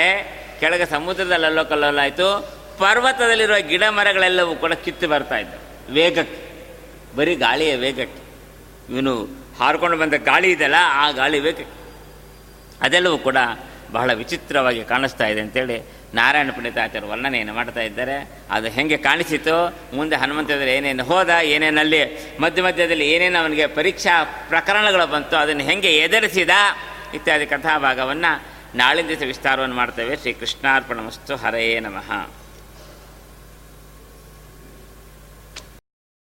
ಕೆಳಗೆ ಸಮುದ್ರದಲ್ಲಿ ಅಲ್ಲೋ ಕಲ್ಲೋಲ ಆಯಿತು. ಪರ್ವತದಲ್ಲಿರುವ ಗಿಡ ಮರಗಳೆಲ್ಲವೂ ಕೂಡ ಕಿತ್ತು ಬರ್ತಾ ಇದ್ದವು ವೇಗಕ್ಕೆ. ಬರೀ ಗಾಳಿಯ ವೇಗಕ್ಕೆ. ಇವನು ಹಾರ್ಕೊಂಡು ಬಂದ ಗಾಳಿ ಇದೆಯಲ್ಲ ಆ ಗಾಳಿ ವೇಗಕ್ಕೆ. ಅದೆಲ್ಲವೂ ಕೂಡ ಬಹಳ ವಿಚಿತ್ರವಾಗಿ ಕಾಣಿಸ್ತಾ ಇದೆ ಅಂತೇಳಿ ನಾರಾಯಣ ಪಂಡಿತಾಚಾರ್ಯ ವರ್ಣನೆಯನ್ನು ಮಾಡ್ತಾ ಇದ್ದಾರೆ. ಅದು ಹೆಂಗೆ ಕಾಣಿಸಿತು, ಮುಂದೆ ಹನುಮಂತದಲ್ಲಿ ಏನೇನು ಹೋದ, ಏನೇನಲ್ಲಿ ಮಧ್ಯ ಮಧ್ಯದಲ್ಲಿ ಏನೇನು ಅವನಿಗೆ ಪರೀಕ್ಷಾ ಪ್ರಕರಣಗಳು ಬಂತು, ಅದನ್ನು ಹೆಂಗೆ ಎದುರಿಸಿದ ಇತ್ಯಾದಿ ಕಥಾಭಾಗವನ್ನು ನಾಳಿನ ದಿವಸ ವಿಸ್ತಾರವನ್ನು ಮಾಡ್ತೇವೆ. ಶ್ರೀ ಕೃಷ್ಣಾರ್ಪಣ ಮಸ್ತು ಹರೇ ನಮಃ.